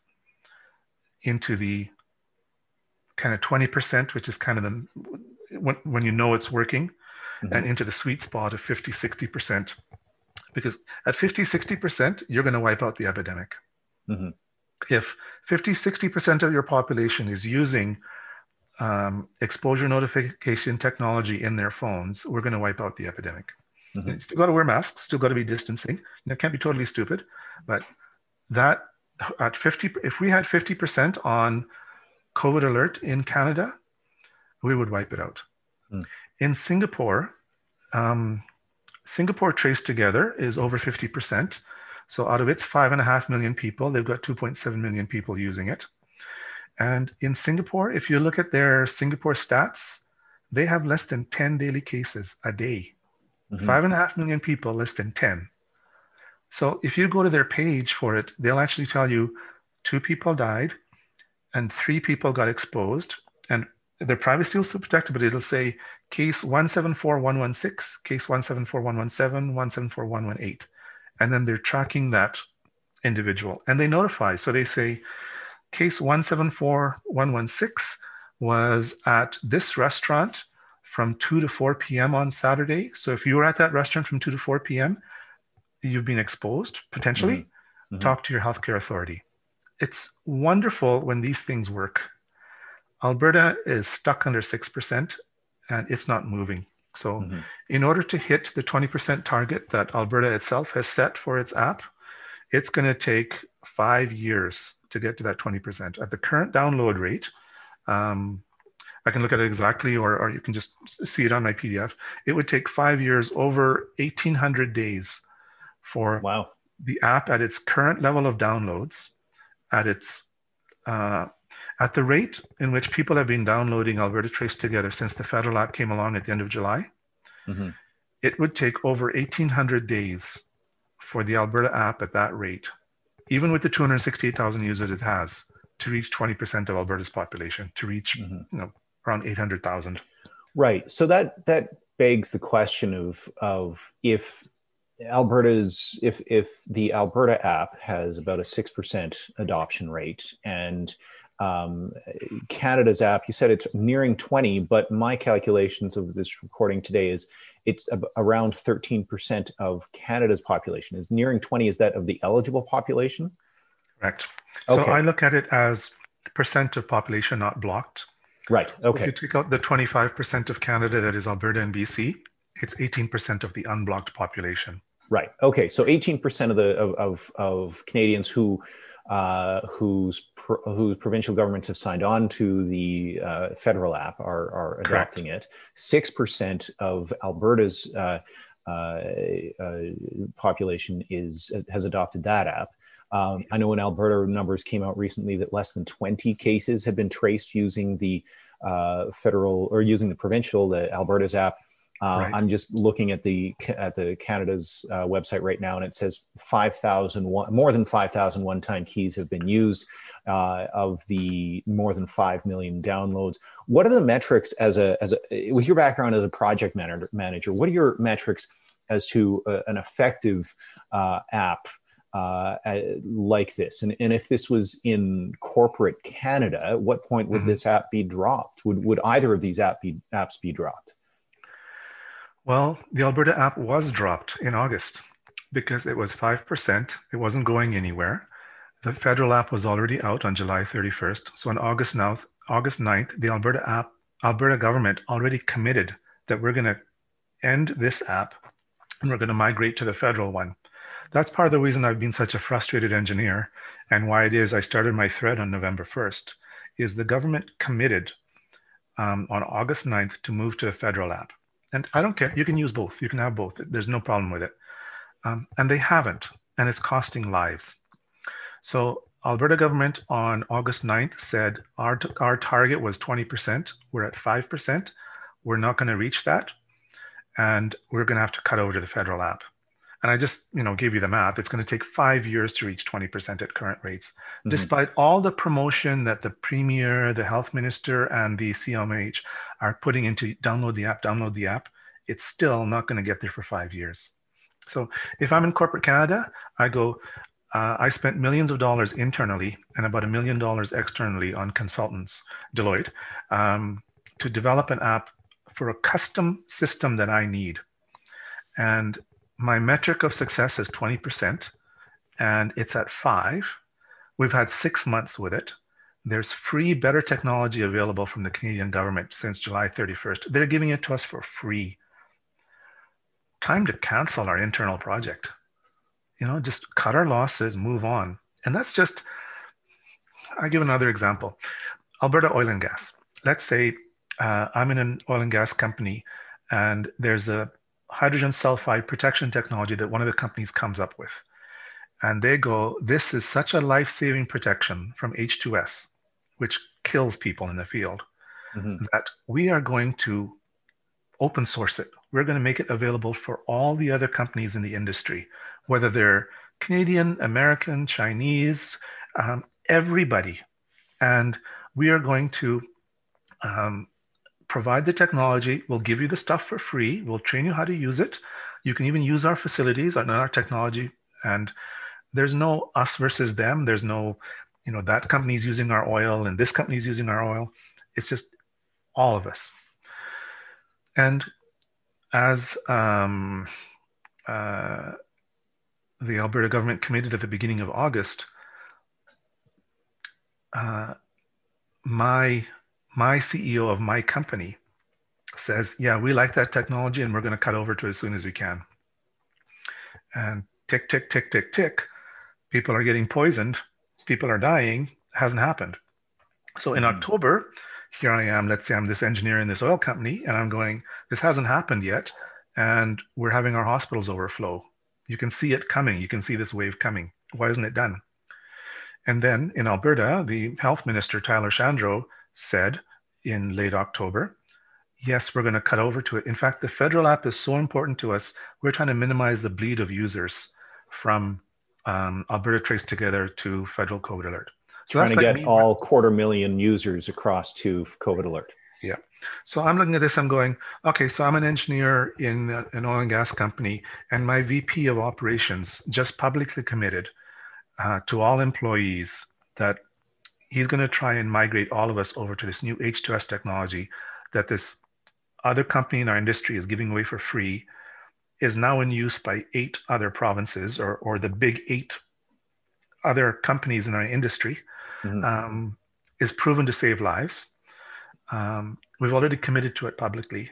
into the kind of 20%, which is kind of the when, when you know it's working, Mhm. and into the sweet spot of 50, 60%. Because at 50, 60%, you're going to wipe out the epidemic. Mhm. If 50, 60% of your population is using um, exposure notification technology in their phones, we're going to wipe out the epidemic. Mhm. You still got to wear masks, still got to be distancing. You know, can't be totally stupid, but that at 50, if we had 50% on COVID alert in Canada, we would wipe it out. Hmm. In Singapore, um, Singapore Trace Together is over 50%. So out of its five and a half million people, they've got 2.7 million people using it. And in Singapore, if you look at their Singapore stats, they have less than 10 daily cases a day. Mhm. Five and a half million people, less than 10. So if you go to their page for it, they'll actually tell you two people died and three people got exposed. And their privacy is still protected, but it'll say case 174116, case 174117, 174118. And then they're tracking that individual and they notify. So they say case 174116 was at this restaurant from 2 to 4 p.m. on Saturday. So if you were at that restaurant from 2 to 4 p.m., you've been exposed potentially. Mhm. Talk to your healthcare authority. It's wonderful when these things work. Alberta is stuck under 6% and it's not moving. So, Mhm. in order to hit the 20% target that Alberta itself has set for its app, it's going to take five years to get to that 20%. At the current download rate, um, I can look at it exactly, or, or you can just see it on my PDF. It would take five years, over 1,800 days for Wow. the app at its current level of downloads, at its uh, at the rate in which people have been downloading Alberta Trace Together since the federal app came along at the end of July, Mhm. it would take over 1,800 days for the Alberta app at that rate, even with the 268,000 users it has, to reach 20% of Alberta's population, to reach Mhm. you know around 800,000. Right. So that that begs the question of of if Alberta's if if the Alberta app has about a six percent adoption rate and um, Canada's app, you said it's nearing 20, but my calculations of this recording today is it's around 13% of Canada's population. Is nearing 20, is that of the eligible population? Correct. So Okay. I look at it as percent of population not blocked. Right. Okay. If you take out the 25% of Canada that is Alberta and BC, it's 18% of the unblocked population. Right. Okay. So 18% of the of, of, of Canadians who uh, whose pro, whose provincial governments have signed on to the uh, federal app are, are Correct. adopting it. Six percent of Alberta's uh, uh, uh, population is has adopted that app. Um, I know in Alberta numbers came out recently that less than 20 cases have been traced using the uh, federal or using the provincial, the Alberta's app. Uh, Right. I'm just looking at the at the Canada's uh, website right now, and it says 5,000 more than 5,000 one-time keys have been used uh, of the more than five million downloads. What are the metrics as a as a with your background as a project manager? Manager, what are your metrics as to uh, an effective uh, app uh, uh, like this? And, and if this was in corporate Canada, at what point would Mhm. this app be dropped? Would would either of these app be, apps be dropped? Well, the Alberta app was dropped in August because it was 5%. It wasn't going anywhere. The federal app was already out on July 31st. So on August 9th, August 9th, the Alberta app, Alberta government already committed that we're going to end this app and we're going to migrate to the federal one. That's part of the reason I've been such a frustrated engineer and why it is I started my thread on November 1st is the government committed um, on August 9th to move to a federal app. And I don't care, you can use both, you can have both, there's no problem with it. Um, and they haven't, and it's costing lives. So Alberta government on August 9th said our, our target was 20%, we're at 5%, we're not gonna reach that, and we're gonna have to cut over to the federal app. And I just, you know, gave you the math. It's going to take five years to reach 20% at current rates, mm-hmm. despite all the promotion that the premier, the health minister, and the CMH are putting into download the app, download the app. It's still not going to get there for five years. So if I'm in corporate Canada, I go, uh, I spent millions of dollars internally and about a million dollars externally on consultants, Deloitte, um, to develop an app for a custom system that I need. And my metric of success is 20% and it's at five. We've had six months with it. There's free better technology available from the Canadian government since July 31st. They're giving it to us for free. Time to cancel our internal project. You know, just cut our losses, move on. And that's just, I give another example Alberta Oil and Gas. Let's say uh, I'm in an oil and gas company and there's a hydrogen sulfide protection technology that one of the companies comes up with. And they go, this is such a life saving protection from H2S, which kills people in the field, mm-hmm. that we are going to open source it. We're going to make it available for all the other companies in the industry, whether they're Canadian, American, Chinese, um, everybody. And we are going to um, provide the technology. We'll give you the stuff for free. We'll train you how to use it. You can even use our facilities and our technology. And there's no us versus them. There's no, you know, that company's using our oil and this company's using our oil. It's just all of us. And as um, uh, the Alberta government committed at the beginning of August, uh, my my CEO of my company says, Yeah, we like that technology and we're going to cut over to it as soon as we can. And tick, tick, tick, tick, tick, people are getting poisoned, people are dying, hasn't happened. So in mm-hmm. October, here I am, let's say I'm this engineer in this oil company, and I'm going, This hasn't happened yet. And we're having our hospitals overflow. You can see it coming. You can see this wave coming. Why isn't it done? And then in Alberta, the health minister, Tyler Shandro, said in late October, yes, we're going to cut over to it. In fact, the federal app is so important to us. We're trying to minimize the bleed of users from um, Alberta Trace Together to federal COVID Alert. So trying to like get me, all quarter million users across to COVID Alert. Yeah. So I'm looking at this. I'm going, okay. So I'm an engineer in an oil and gas company, and my VP of operations just publicly committed uh, to all employees that he's going to try and migrate all of us over to this new H2S technology that this other company in our industry is giving away for free is now in use by eight other provinces or, or the big eight other companies in our industry mm-hmm. um, is proven to save lives. Um, we've already committed to it publicly.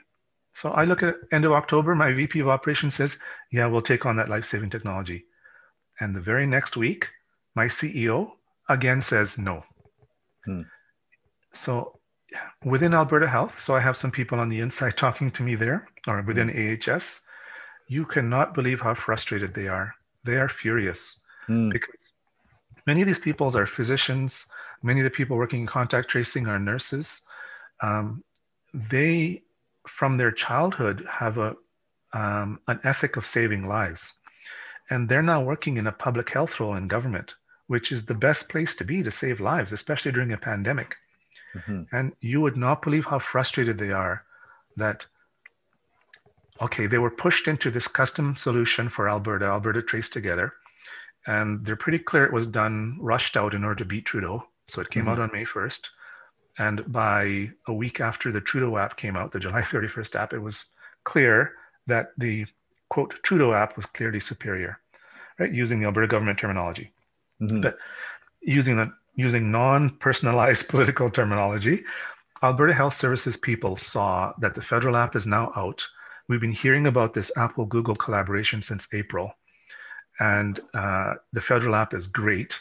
So I look at end of October, my VP of operations says, yeah, we'll take on that life-saving technology. And the very next week, my CEO again says no. Hmm. So within Alberta Health, so I have some people on the inside talking to me there, or within hmm. AHS, you cannot believe how frustrated they are. They are furious hmm. because many of these people are physicians, many of the people working in contact tracing are nurses. Um, they, from their childhood, have a um, an ethic of saving lives, and they're now working in a public health role in government which is the best place to be to save lives, especially during a pandemic. Mm-hmm. And you would not believe how frustrated they are that, okay, they were pushed into this custom solution for Alberta, Alberta Trace Together. And they're pretty clear it was done, rushed out in order to beat Trudeau. So it came mm-hmm. out on May 1st. And by a week after the Trudeau app came out, the July 31st app, it was clear that the quote Trudeau app was clearly superior, right? Using the Alberta government terminology. Mm-hmm. But using the using non-personalized political terminology, Alberta Health Services people saw that the federal app is now out. we've been hearing about this Apple Google collaboration since April. And uh, the federal app is great.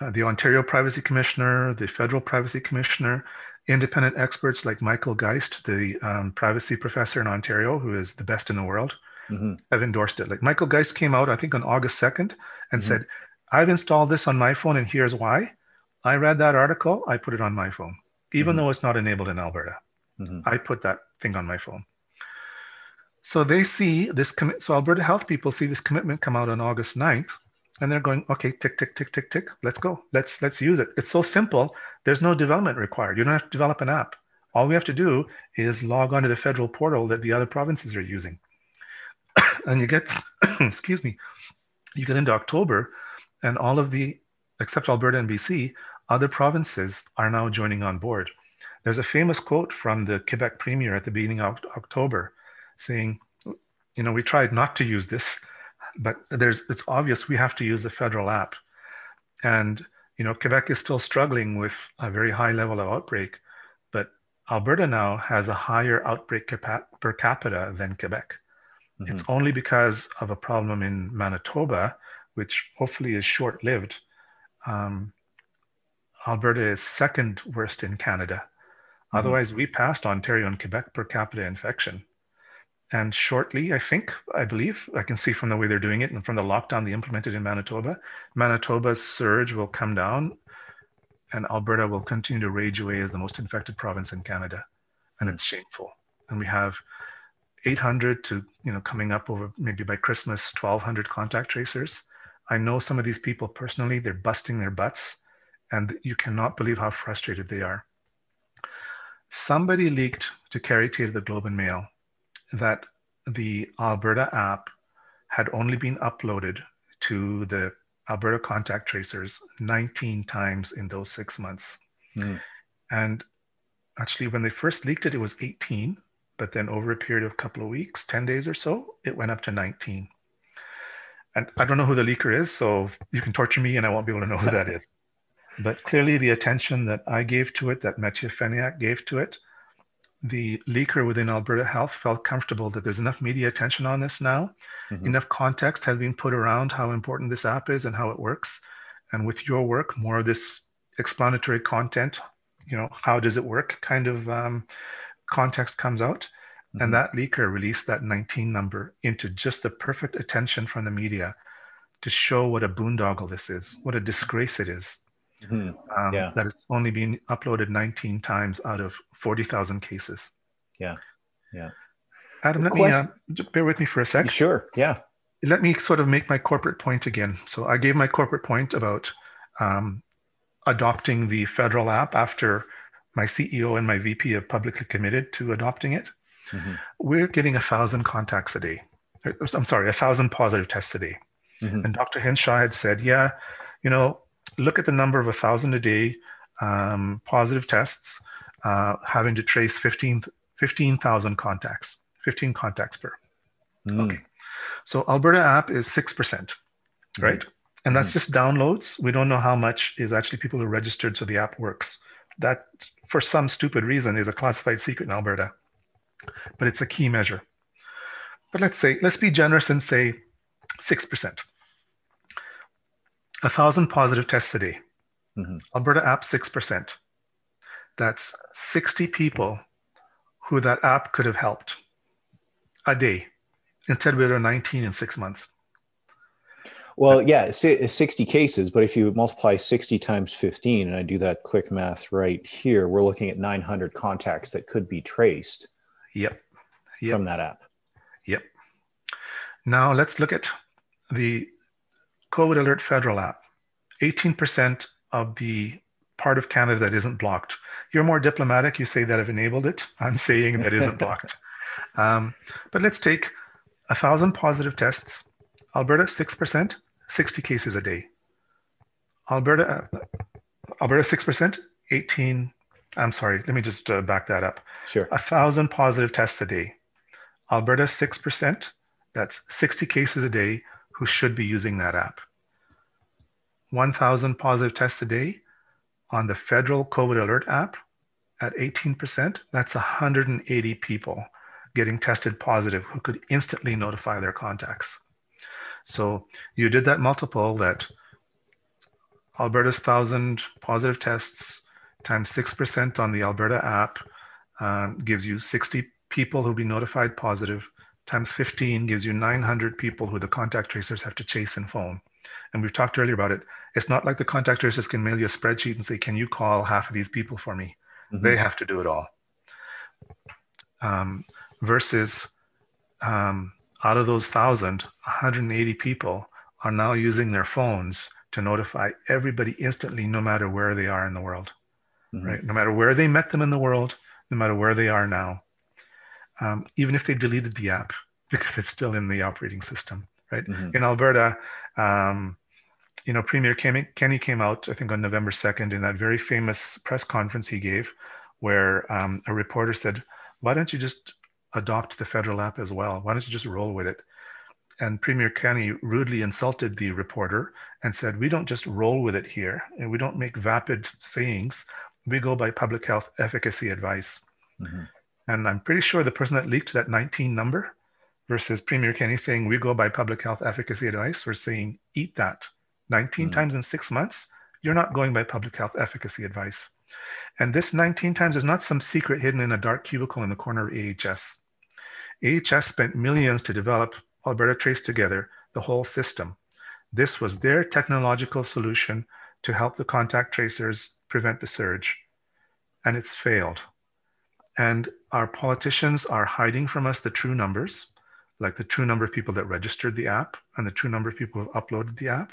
Uh, the Ontario Privacy Commissioner, the Federal Privacy Commissioner, independent experts like Michael Geist, the um, privacy professor in Ontario, who is the best in the world, mm-hmm. have endorsed it. Like Michael Geist came out, I think, on August 2nd and mm-hmm. said, I've installed this on my phone and here's why. I read that article, I put it on my phone, even mm-hmm. though it's not enabled in Alberta. Mm-hmm. I put that thing on my phone. So they see this commit. So Alberta Health people see this commitment come out on August 9th, and they're going, okay, tick, tick, tick, tick, tick. Let's go. Let's let's use it. It's so simple. There's no development required. You don't have to develop an app. All we have to do is log onto the federal portal that the other provinces are using. and you get, excuse me, you get into October, and all of the, except Alberta and BC, other provinces are now joining on board. There's a famous quote from the Quebec Premier at the beginning of October saying, you know, we tried not to use this, but there's it's obvious we have to use the federal app. And you know, Quebec is still struggling with a very high level of outbreak, but Alberta now has a higher outbreak per capita than Quebec. Mm-hmm. It's only because of a problem in Manitoba, which hopefully is short lived. Um, Alberta is second worst in Canada. Mm-hmm. Otherwise, we passed Ontario and Quebec per capita infection. And shortly, I think, I believe, I can see from the way they're doing it and from the lockdown they implemented in Manitoba, Manitoba's surge will come down and Alberta will continue to rage away as the most infected province in Canada. And it's shameful. And we have 800 to, you know, coming up over maybe by Christmas, 1200 contact tracers. I know some of these people personally, they're busting their butts and you cannot believe how frustrated they are. Somebody leaked to Carrie Tait the Globe and Mail that the Alberta app had only been uploaded to the Alberta contact tracers 19 times in those six months. Mm. And actually, when they first leaked it, it was 18. But then over a period of a couple of weeks, 10 days or so, it went up to 19. And I don't know who the leaker is, so you can torture me and I won't be able to know who that is. But clearly, the attention that I gave to it, that Mathieu Fenniak gave to it, the leaker within Alberta Health felt comfortable that there's enough media attention on this now. Mm-hmm. Enough context has been put around how important this app is and how it works. And with your work, more of this explanatory content, you know, how does it work kind of um, context comes out. Mm-hmm. And that leaker released that 19 number into just the perfect attention from the media to show what a boondoggle this is, what a disgrace it is. Mm-hmm. Um, yeah. That it's only been uploaded 19 times out of 40,000 cases. Yeah. Yeah. Adam, let Question. me uh, bear with me for a sec. Sure. Yeah. Let me sort of make my corporate point again. So I gave my corporate point about um, adopting the federal app after my CEO and my VP have publicly committed to adopting it. Mm-hmm. We're getting a thousand contacts a day. I'm sorry, a thousand positive tests a day. Mm-hmm. And Dr. Hinshaw had said, yeah, you know, look at the number of a thousand a day um, positive tests, uh, having to trace 15,000 15, contacts, 15 contacts per. Mm. Okay. So Alberta app is 6%, right? Mm. And that's mm. just downloads. We don't know how much is actually people who registered so the app works. That, for some stupid reason, is a classified secret in Alberta, but it's a key measure. But let's say, let's be generous and say 6% a thousand positive tests a day. Mm-hmm. Alberta app, 6%. That's 60 people who that app could have helped a day instead of it 19 in six months. Well, yeah, 60 cases, but if you multiply 60 times 15, and I do that quick math right here, we're looking at 900 contacts that could be traced. Yep. yep. From that app. Yep. Now let's look at the COVID Alert Federal app, 18% of the part of Canada that isn't blocked. You're more diplomatic. You say that I've enabled it. I'm saying that isn't blocked. Um, but let's take a thousand positive tests. Alberta, 6%, 60 cases a day. Alberta, uh, Alberta, 6%, 18. I'm sorry, let me just uh, back that up. Sure. A thousand positive tests a day. Alberta, 6%, that's 60 cases a day, who should be using that app. 1,000 positive tests a day on the federal COVID alert app at 18%, that's 180 people getting tested positive who could instantly notify their contacts. So you did that multiple that Alberta's thousand positive tests times 6% on the Alberta app um, gives you 60 people who'll be notified positive times 15 gives you 900 people who the contact tracers have to chase and phone. And we've talked earlier about it. It's not like the contact tracers can mail you a spreadsheet and say, can you call half of these people for me? Mm-hmm. They have to do it all. Um, versus um, out of those thousand, 180 people are now using their phones to notify everybody instantly, no matter where they are in the world, mm-hmm. right? No matter where they met them in the world, no matter where they are now um, even if they deleted the app because it's still in the operating system, right? Mm-hmm. In Alberta, um, you know, Premier Kenney came out, I think, on November 2nd in that very famous press conference he gave, where um, a reporter said, Why don't you just adopt the federal app as well? Why don't you just roll with it? And Premier Kenney rudely insulted the reporter and said, We don't just roll with it here, and we don't make vapid sayings. We go by public health efficacy advice. Mm-hmm. And I'm pretty sure the person that leaked that 19 number versus Premier Kenney saying we go by public health efficacy advice, we're saying eat that 19 mm. times in six months. You're not going by public health efficacy advice. And this 19 times is not some secret hidden in a dark cubicle in the corner of AHS. AHS spent millions to develop Alberta Trace Together, the whole system. This was their technological solution to help the contact tracers prevent the surge. And it's failed. And our politicians are hiding from us the true numbers, like the true number of people that registered the app and the true number of people who have uploaded the app.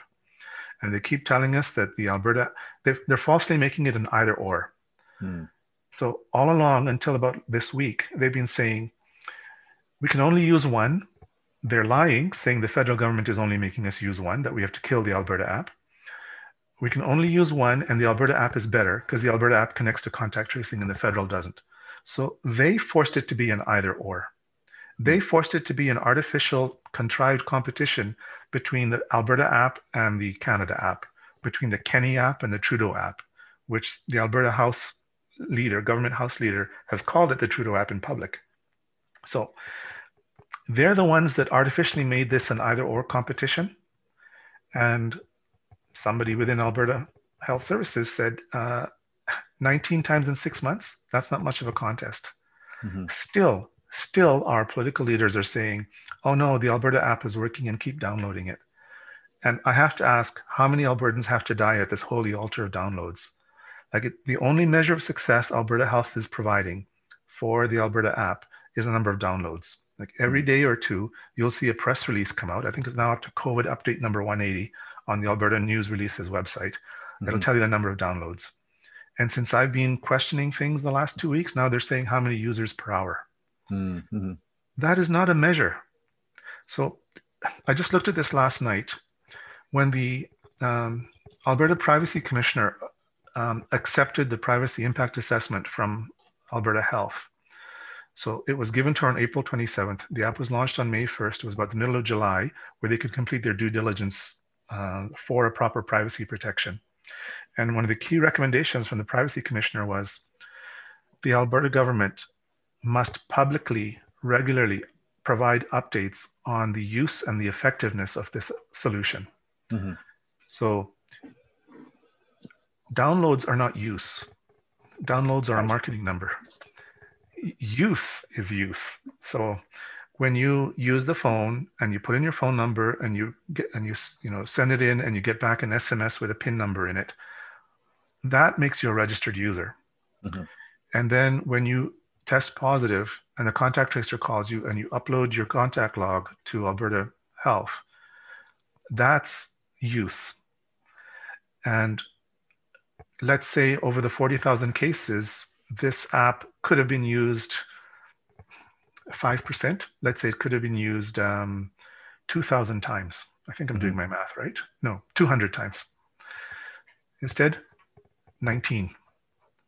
And they keep telling us that the Alberta, they're falsely making it an either or. Hmm. So all along until about this week, they've been saying we can only use one. They're lying, saying the federal government is only making us use one, that we have to kill the Alberta app. We can only use one, and the Alberta app is better because the Alberta app connects to contact tracing and the federal doesn't. So they forced it to be an either or. They forced it to be an artificial, contrived competition between the Alberta app and the Canada app, between the Kenney app and the Trudeau app, which the Alberta House leader, government House leader, has called it the Trudeau app in public. So they're the ones that artificially made this an either or competition. And somebody within Alberta Health Services said, uh, 19 times in six months, that's not much of a contest. Mm-hmm. Still, still, our political leaders are saying, oh no, the Alberta app is working and keep downloading it. And I have to ask, how many Albertans have to die at this holy altar of downloads? Like it, the only measure of success Alberta Health is providing for the Alberta app is the number of downloads. Like every day or two, you'll see a press release come out. I think it's now up to COVID update number 180 on the Alberta News Releases website. Mm-hmm. It'll tell you the number of downloads. And since I've been questioning things the last two weeks, now they're saying how many users per hour. Mm-hmm. That is not a measure. So I just looked at this last night when the um, Alberta Privacy Commissioner um, accepted the privacy impact assessment from Alberta Health. So it was given to her on April 27th. The app was launched on May 1st. It was about the middle of July where they could complete their due diligence uh, for a proper privacy protection. And one of the key recommendations from the Privacy Commissioner was the Alberta government must publicly, regularly provide updates on the use and the effectiveness of this solution. Mm-hmm. So, downloads are not use, downloads are a marketing number. Use is use. So, when you use the phone and you put in your phone number and you get and you you know send it in and you get back an SMS with a PIN number in it, that makes you a registered user. Mm-hmm. And then when you test positive and the contact tracer calls you and you upload your contact log to Alberta Health, that's use. And let's say over the 40,000 cases, this app could have been used 5%. Let's say it could have been used um, 2,000 times. I think I'm mm-hmm. doing my math right. No, 200 times. Instead, 19.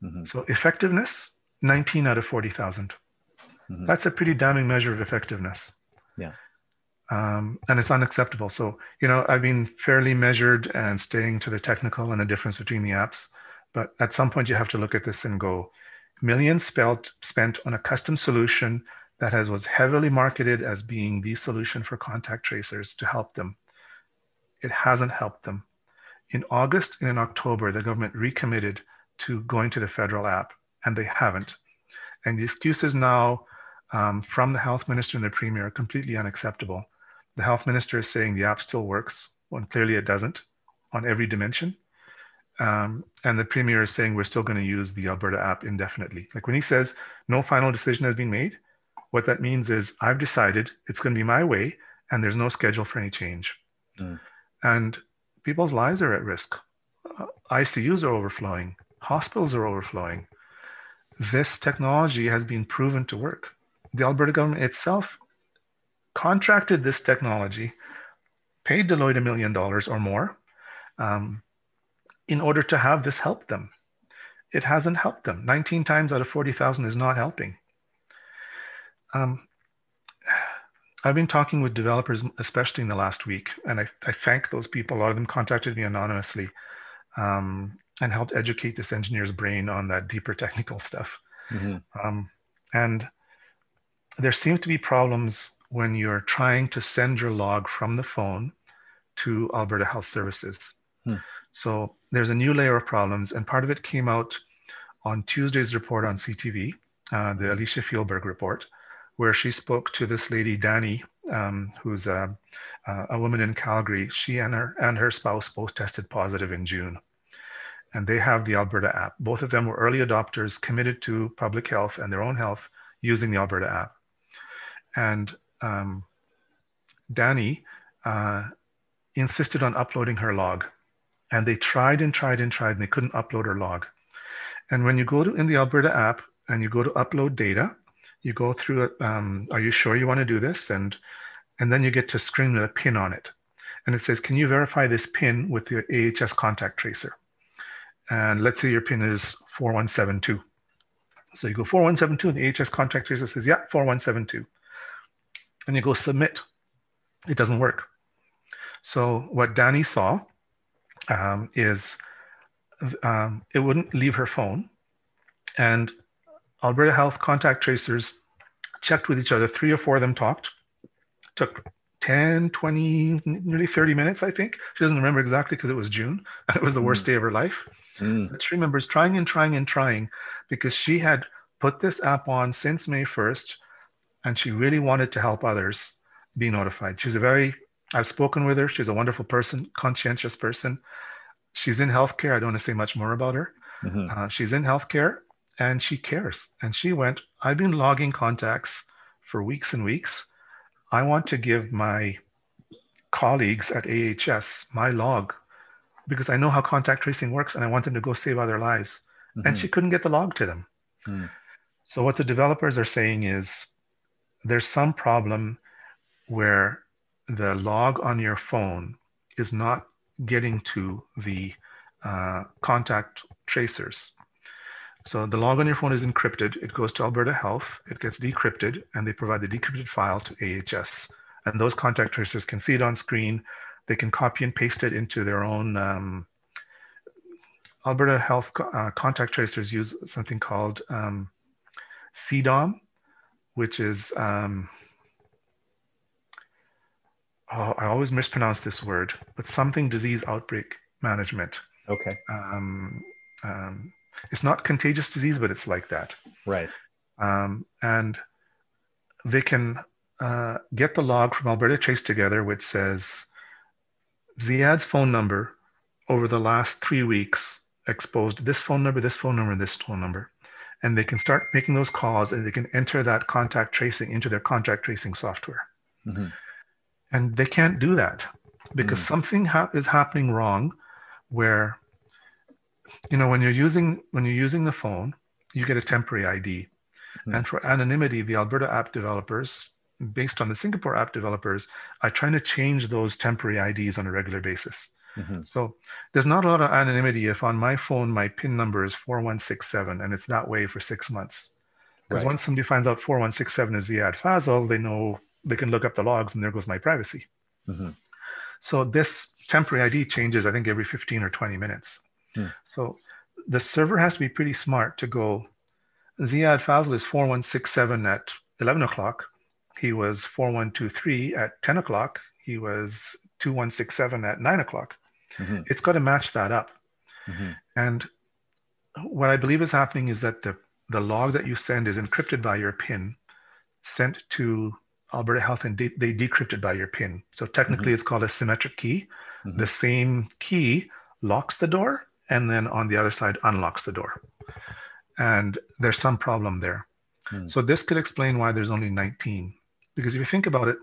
Mm-hmm. So effectiveness, 19 out of 40,000. Mm-hmm. That's a pretty damning measure of effectiveness. Yeah. Um, and it's unacceptable. So, you know, I've been fairly measured and staying to the technical and the difference between the apps. But at some point, you have to look at this and go, millions spent, spent on a custom solution that has was heavily marketed as being the solution for contact tracers to help them. It hasn't helped them. In August and in October, the government recommitted to going to the federal app, and they haven't. And the excuses now um, from the health minister and the premier are completely unacceptable. The health minister is saying the app still works when clearly it doesn't on every dimension. Um, and the premier is saying we're still going to use the Alberta app indefinitely. Like when he says no final decision has been made, what that means is I've decided it's going to be my way and there's no schedule for any change. Mm. And people's lives are at risk. Uh, ICUs are overflowing, hospitals are overflowing. This technology has been proven to work. The Alberta government itself contracted this technology, paid Deloitte a million dollars or more um, in order to have this help them. It hasn't helped them. 19 times out of 40,000 is not helping. Um, I've been talking with developers, especially in the last week, and I, I thank those people. A lot of them contacted me anonymously um, and helped educate this engineer's brain on that deeper technical stuff. Mm-hmm. Um, and there seems to be problems when you're trying to send your log from the phone to Alberta Health Services. Hmm. So there's a new layer of problems, and part of it came out on Tuesday's report on CTV, uh, the Alesia Fieldberg report, where she spoke to this lady, Danny, um, who's a, a, woman in Calgary. She and her and her spouse both tested positive in June, and they have the Alberta app. Both of them were early adopters, committed to public health and their own health using the Alberta app. And um, Danny uh, insisted on uploading her log. And they tried and tried and tried, and they couldn't upload her log. And when you go to in the Alberta app and you go to upload data, you go through it. Um, are you sure you want to do this? And and then you get to screen with a pin on it, and it says, "Can you verify this pin with your AHS contact tracer?" And let's say your pin is 4172. So you go 4172, and the AHS contact tracer says, "Yeah, 4172," and you go submit. It doesn't work. So what Danny saw um, is um, it wouldn't leave her phone. And Alberta Health contact tracers checked with each other. Three or four of them talked. Took 10, 20, nearly 30 minutes, I think. She doesn't remember exactly because it was June. And it was the worst mm. day of her life. Mm. But she remembers trying and trying and trying because she had put this app on since May 1st and she really wanted to help others be notified. She's a very I've spoken with her. She's a wonderful person, conscientious person. She's in healthcare. I don't want to say much more about her. Mm-hmm. Uh, she's in healthcare and she cares. And she went, I've been logging contacts for weeks and weeks. I want to give my colleagues at AHS my log because I know how contact tracing works and I want them to go save other lives. Mm-hmm. And she couldn't get the log to them. Mm. So, what the developers are saying is there's some problem where the log on your phone is not getting to the uh, contact tracers. So the log on your phone is encrypted. It goes to Alberta Health. It gets decrypted, and they provide the decrypted file to AHS. And those contact tracers can see it on screen. They can copy and paste it into their own. Um, Alberta Health uh, contact tracers use something called um, CDOM, which is um, oh, I always mispronounce this word, but something disease outbreak management. Okay. Um, um, it's not contagious disease, but it's like that. Right. Um, and they can uh, get the log from Alberta Trace Together, which says Ziad's phone number over the last three weeks exposed this phone number, this phone number, this phone number. And they can start making those calls and they can enter that contact tracing into their contact tracing software. Mm-hmm and they can't do that because mm. something ha- is happening wrong where you know when you're using when you're using the phone you get a temporary id mm. and for anonymity the alberta app developers based on the singapore app developers are trying to change those temporary ids on a regular basis mm-hmm. so there's not a lot of anonymity if on my phone my pin number is 4167 and it's that way for six months because right. once somebody finds out 4167 is Ziad Fazel, they know they can look up the logs and there goes my privacy. Mm-hmm. So this temporary ID changes, I think, every 15 or 20 minutes. Mm. So the server has to be pretty smart to go, Ziad Fazel is 4167 at 11 o'clock, he was 4123. At 10 o'clock, he was 2167 at 9 o'clock. Mm-hmm. It's got to match that up. Mm-hmm. And what I believe is happening is that the, the log that you send is encrypted by your PIN, sent to Alberta Health, and de- they decrypt it by your PIN. So technically, mm-hmm. it's called a symmetric key. Mm-hmm. The same key locks the door, and then on the other side unlocks the door. And there's some problem there. Mm. So this could explain why there's only 19. Because if you think about it,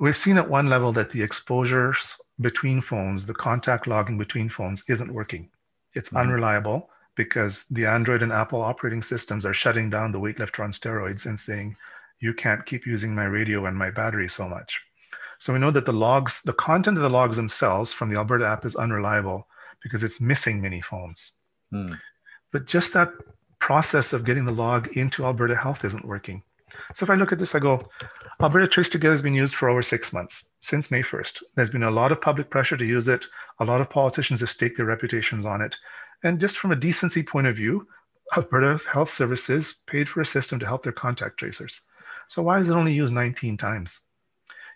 we've seen at one level that the exposures between phones, the contact logging between phones isn't working. It's mm-hmm. unreliable because the Android and Apple operating systems are shutting down the weightlifter on steroids and saying, you can't keep using my radio and my battery so much. So we know that the logs, the content of the logs themselves from the Alberta app is unreliable because it's missing many phones. Mm. But just that process of getting the log into Alberta Health isn't working. So if I look at this, I go, Alberta Trace Together has been used for over six months, since May 1st. There's been a lot of public pressure to use it. A lot of politicians have staked their reputations on it. And just from a decency point of view, Alberta Health Services paid for a system to help their contact tracers. So why is it only used 19 times?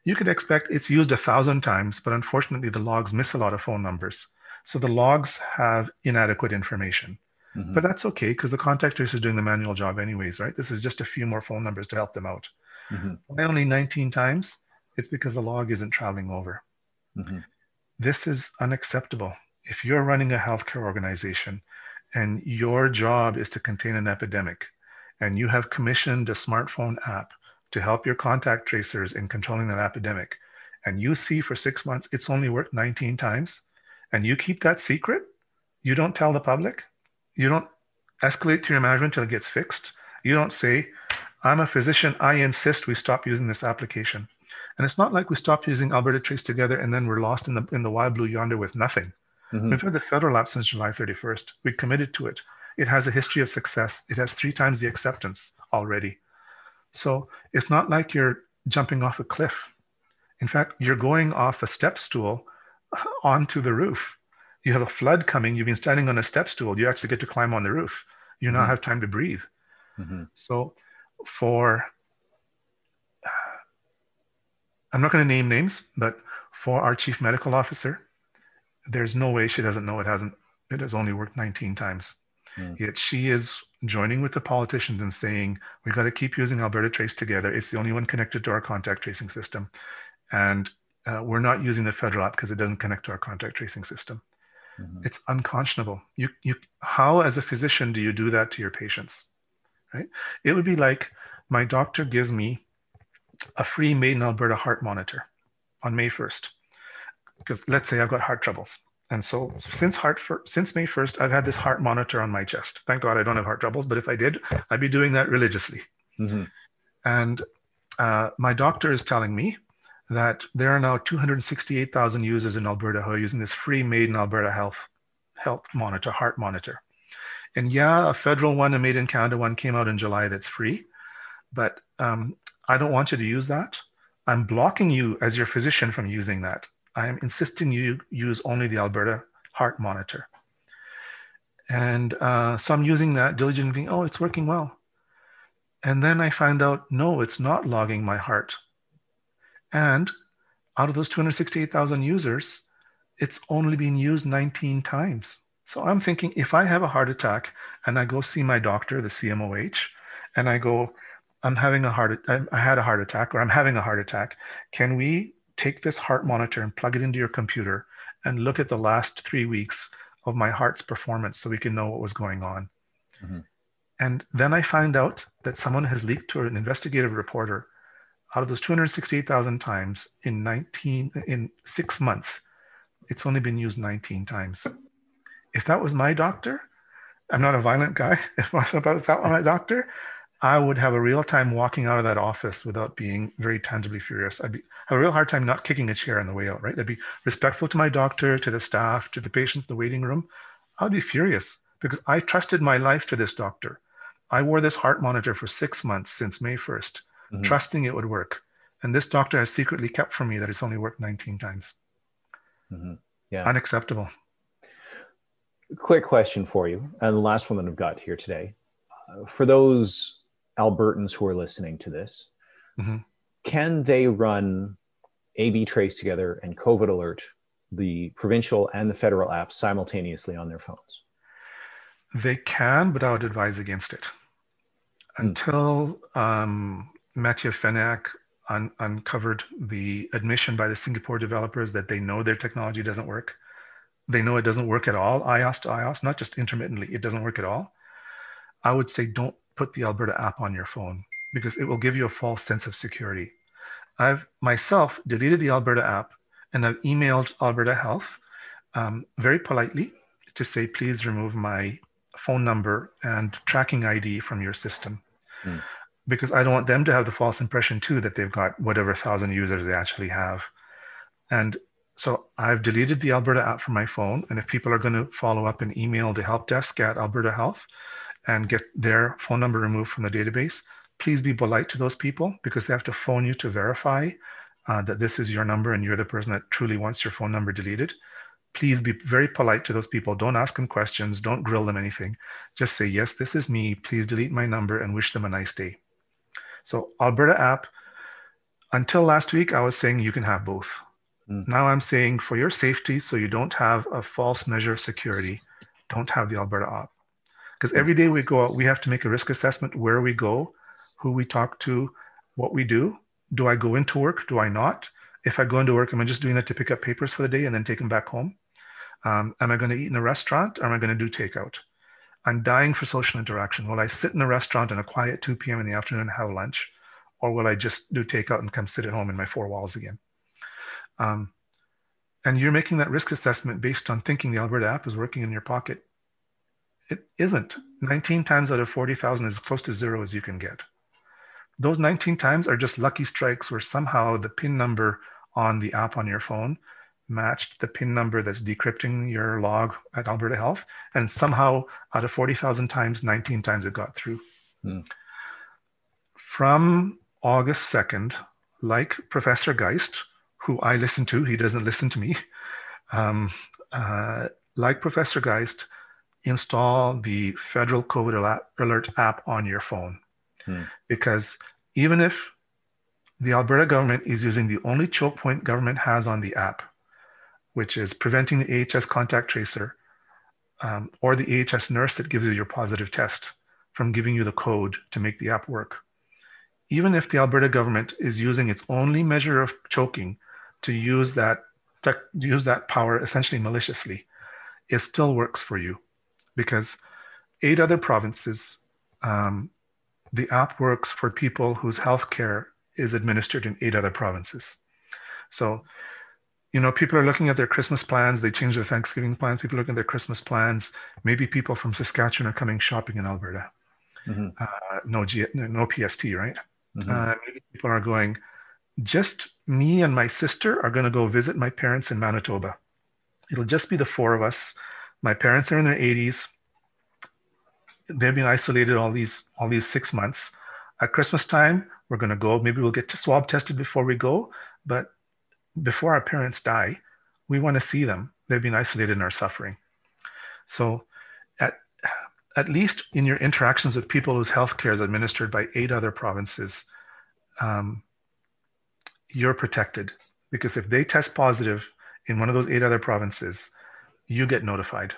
You could expect it's used a thousand times, but unfortunately the logs miss a lot of phone numbers. So the logs have inadequate information. Mm-hmm. But that's okay because the contact tracer is doing the manual job anyways, right? This is just a few more phone numbers to help them out. Mm-hmm. Why only 19 times? It's because the log isn't traveling over. Mm-hmm. This is unacceptable. If you're running a healthcare organization and your job is to contain an epidemic and you have commissioned a smartphone app to help your contact tracers in controlling that epidemic, and you see for six months it's only worked 19 times, and you keep that secret, you don't tell the public, you don't escalate to your management until it gets fixed. You don't say, I'm a physician, I insist we stop using this application. And it's not like we stopped using Alberta Trace together and then we're lost in the in the wild blue yonder with nothing. Mm-hmm. We've had the federal app since July 31st. We committed to it. It has a history of success. It has three times the acceptance already. So it's not like you're jumping off a cliff. In fact, you're going off a step stool onto the roof. You have a flood coming. You've been standing on a step stool. You actually get to climb on the roof. You now mm-hmm. have time to breathe. Mm-hmm. So, for I'm not going to name names, but for our chief medical officer, there's no way she doesn't know it hasn't. It has only worked 19 times. Mm. Yet she is joining with the politicians and saying, we've got to keep using Alberta Trace together. It's the only one connected to our contact tracing system. And uh, we're not using the federal app because it doesn't connect to our contact tracing system. Mm-hmm. It's unconscionable. You, you, how, as a physician, do you do that to your patients? Right? It would be like my doctor gives me a free Made in Alberta heart monitor on May 1st. Because let's say I've got heart troubles. And so since heart for, since May 1st, I've had this heart monitor on my chest. Thank God I don't have heart troubles, but if I did, I'd be doing that religiously. Mm-hmm. And uh, my doctor is telling me that there are now 268,000 users in Alberta who are using this free Made in Alberta health health monitor, heart monitor. And yeah, a federal one, a Made in Canada one came out in July that's free, but um, I don't want you to use that. I'm blocking you as your physician from using that. I am insisting you use only the Alberta heart monitor. And uh, so I'm using that diligently, oh, it's working well. And then I find out, no, it's not logging my heart. And out of those 268,000 users, it's only been used 19 times. So I'm thinking if I have a heart attack and I go see my doctor, the CMOH, and I go, I'm having a heart, I had a heart attack or I'm having a heart attack. Can we take this heart monitor and plug it into your computer and look at the last three weeks of my heart's performance so we can know what was going on. Mm-hmm. And then I find out that someone has leaked to an investigative reporter out of those 268,000 times in 19 in 6 months it's only been used 19 times. If that was my doctor, I'm not a violent guy. If that was that my doctor, I would have a real time walking out of that office without being very tangibly furious. I'd be, have a real hard time not kicking a chair on the way out, right? I'd be respectful to my doctor, to the staff, to the patients in the waiting room. I'd be furious because I trusted my life to this doctor. I wore this heart monitor for six months since May 1st, mm-hmm. trusting it would work. And this doctor has secretly kept from me that it's only worked 19 times. Mm-hmm. Yeah. Unacceptable. Quick question for you, and the last one that I've got here today. Uh, for those Albertans who are listening to this, Mhm. can they run A/B Trace together and COVID Alert, the provincial and the federal apps simultaneously on their phones? They can, but I would advise against it. Until um, Mathieu Fenniak un- uncovered the admission by the Singapore developers that they know their technology doesn't work, they know it doesn't work at all, iOS to iOS, not just intermittently, it doesn't work at all. I would say don't put the Alberta app on your phone because it will give you a false sense of security. I've myself deleted the Alberta app and I've emailed Alberta Health um, very politely to say, please remove my phone number and tracking ID from your system. Hmm. Because I don't want them to have the false impression too that they've got whatever thousand users they actually have. And so I've deleted the Alberta app from my phone. And if people are going to follow up and email the help desk at Alberta Health and get their phone number removed from the database, please be polite to those people because they have to phone you to verify uh, that this is your number and you're the person that truly wants your phone number deleted. Please be very polite to those people. Don't ask them questions. Don't grill them anything. Just say, yes, this is me. Please delete my number and wish them a nice day. So, Alberta app, until last week, I was saying you can have both. Mm. Now I'm saying for your safety, so you don't have a false measure of security, don't have the Alberta app. Because every day we go out, we have to make a risk assessment where we go, who we talk to, what we do. Do I go into work? Do I not? If I go into work, am I just doing that to pick up papers for the day and then take them back home? Um, am I going to eat in a restaurant or am I going to do takeout? I'm dying for social interaction. Will I sit in a restaurant in a quiet 2 p.m. in the afternoon and have lunch? Or will I just do takeout and come sit at home in my four walls again? Um, and you're making that risk assessment based on thinking the Alberta app is working in your pocket. It isn't. 19 times out of 40,000 is as close to zero as you can get. Those 19 times are just lucky strikes where somehow the PIN number on the app on your phone matched the PIN number that's decrypting your log at Alberta Health. And somehow out of 40,000 times, 19 times it got through. Hmm. From August 2nd, like Professor Geist, who I listen to, he doesn't listen to me, um, uh, like Professor Geist, install the federal COVID alert app on your phone. Hmm. Because even if the Alberta government is using the only choke point government has on the app, which is preventing the AHS contact tracer um, or the AHS nurse that gives you your positive test from giving you the code to make the app work. Even if the Alberta government is using its only measure of choking to use that tech, use that power essentially maliciously, it still works for you because eight other provinces, um, the app works for people whose healthcare is administered in eight other provinces. So, you know, people are looking at their Christmas plans. They change their Thanksgiving plans. People are looking at their Christmas plans. Maybe people from Saskatchewan are coming shopping in Alberta. Mhm. Uh, no, G, no PST, right? Mhm. Uh, maybe people are going, just me and my sister are going to go visit my parents in Manitoba. It'll just be the four of us. My parents are in their 80s. They've been isolated all these all these six months. At Christmas time, we're going to go. Maybe we'll get swab tested before we go. But before our parents die, we want to see them. They've been isolated and are suffering. So, at at least in your interactions with people whose healthcare is administered by eight other provinces, um, you're protected because if they test positive in one of those eight other provinces, you get notified.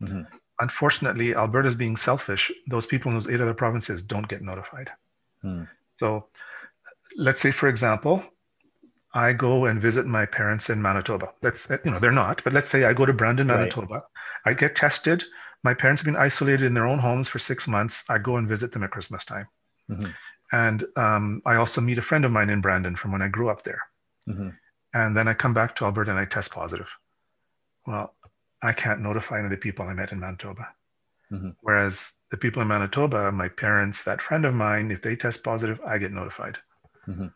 Mhm. Unfortunately, Alberta's being selfish. Those people in those eight other provinces don't get notified. Hmm. So, let's say, for example, I go and visit my parents in Manitoba. That's you know they're not, but let's say I go to Brandon, Right. Manitoba. I get tested. My parents have been isolated in their own homes for six months. I go and visit them at Christmas time. Mhm. And um, I also meet a friend of mine in Brandon from when I grew up there. Mhm. And then I come back to Alberta and I test positive. Well, I can't notify any of the people I met in Manitoba. Mhm. Whereas the people in Manitoba, my parents, that friend of mine, if they test positive, I get notified. Mhm.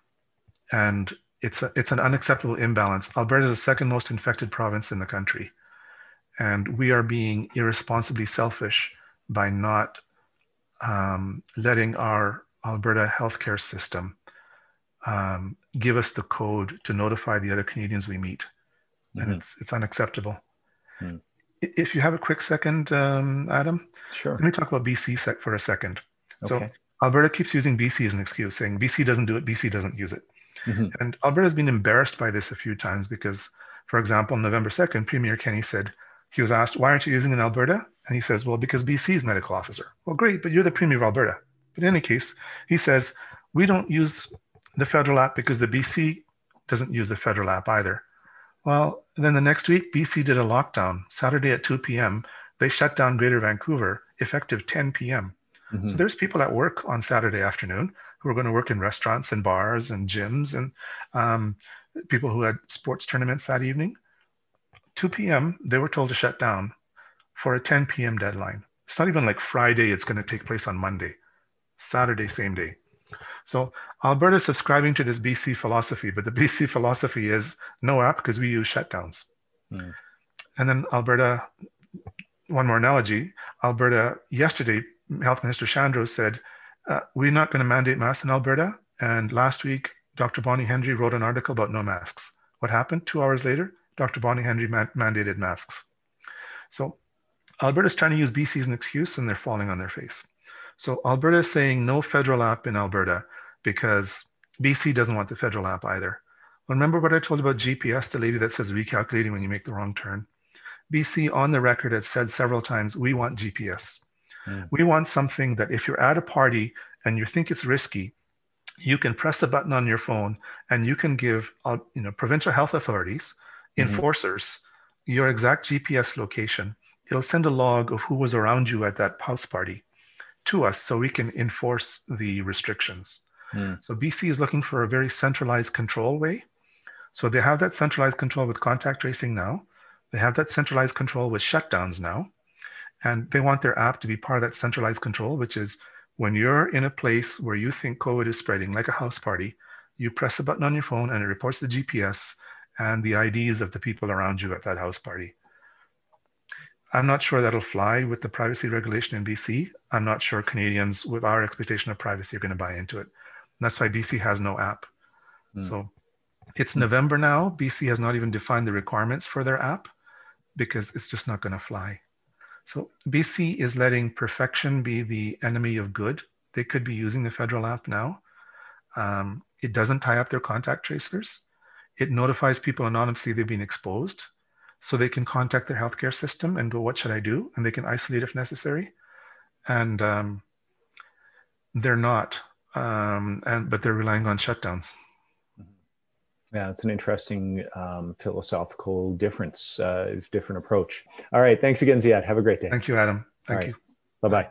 And it's a, it's an unacceptable imbalance. Alberta is the second most infected province in the country, and we are being irresponsibly selfish by not um, letting our Alberta healthcare system um, give us the code to notify the other Canadians we meet, and Mhm. it's it's unacceptable. Hmm. If you have a quick second, um, Adam, Sure. let me talk about BC sec for a second. So Alberta keeps using BC as an excuse, saying BC doesn't do it, BC doesn't use it. Mm-hmm. And Alberta has been embarrassed by this a few times because, for example, on November 2nd, Premier Kenney said, he was asked, why aren't you using it in Alberta? And he says, well, because BC's medical officer. Well, great, but you're the Premier of Alberta. But in any case, he says, we don't use the federal app because the BC doesn't use the federal app either. Well, then the next week, BC did a lockdown. Saturday at 2 p.m., they shut down Greater Vancouver effective 10 p.m. Mm-hmm. So there's people at work on Saturday afternoon who are going to work in restaurants and bars and gyms and um, people who had sports tournaments that evening. 2 p.m., they were told to shut down for a 10 p.m. deadline. It's not even like Friday, it's going to take place on Monday, Saturday, same day. So Alberta is subscribing to this BC philosophy, but the BC philosophy is no app because we use shutdowns. Mm. And then Alberta, one more analogy Alberta, yesterday, Health Minister Shandro said, uh, We're not going to mandate masks in Alberta. And last week, Dr. Bonnie Henry wrote an article about no masks. What happened? Two hours later, Dr. Bonnie Henry man- mandated masks. So Alberta's trying to use BC as an excuse and they're falling on their face. So Alberta is saying no federal app in Alberta because BC doesn't want the federal app either. Remember what I told you about GPS, the lady that says recalculating when you make the wrong turn? BC on the record has said several times, we want GPS. Mm. We want something that if you're at a party and you think it's risky, you can press a button on your phone and you can give uh, you know, provincial health authorities, mm-hmm. enforcers, your exact GPS location. It'll send a log of who was around you at that house party to us so we can enforce the restrictions. Mm. So BC is looking for a very centralized control way. So they have that centralized control with contact tracing now. They have that centralized control with shutdowns now. And they want their app to be part of that centralized control, which is when you're in a place where you think COVID is spreading, like a house party, you press a button on your phone and it reports the GPS and the IDs of the people around you at that house party. I'm not sure that'll fly with the privacy regulation in BC. I'm not sure Canadians, with our expectation of privacy, are going to buy into it. And that's why BC has no app. Mm. So it's November now. BC has not even defined the requirements for their app because it's just not going to fly. So BC is letting perfection be the enemy of good. They could be using the federal app now. Um, it doesn't tie up their contact tracers. It notifies people anonymously they've been exposed so they can contact their healthcare system and go, what should I do? And they can isolate if necessary. And um, they're not um, and but they're relying on shutdowns. Yeah, it's an interesting um, philosophical difference, uh, different approach. All right, thanks again, Ziad. Have a great day. Thank you, Adam. Thank you. Bye bye.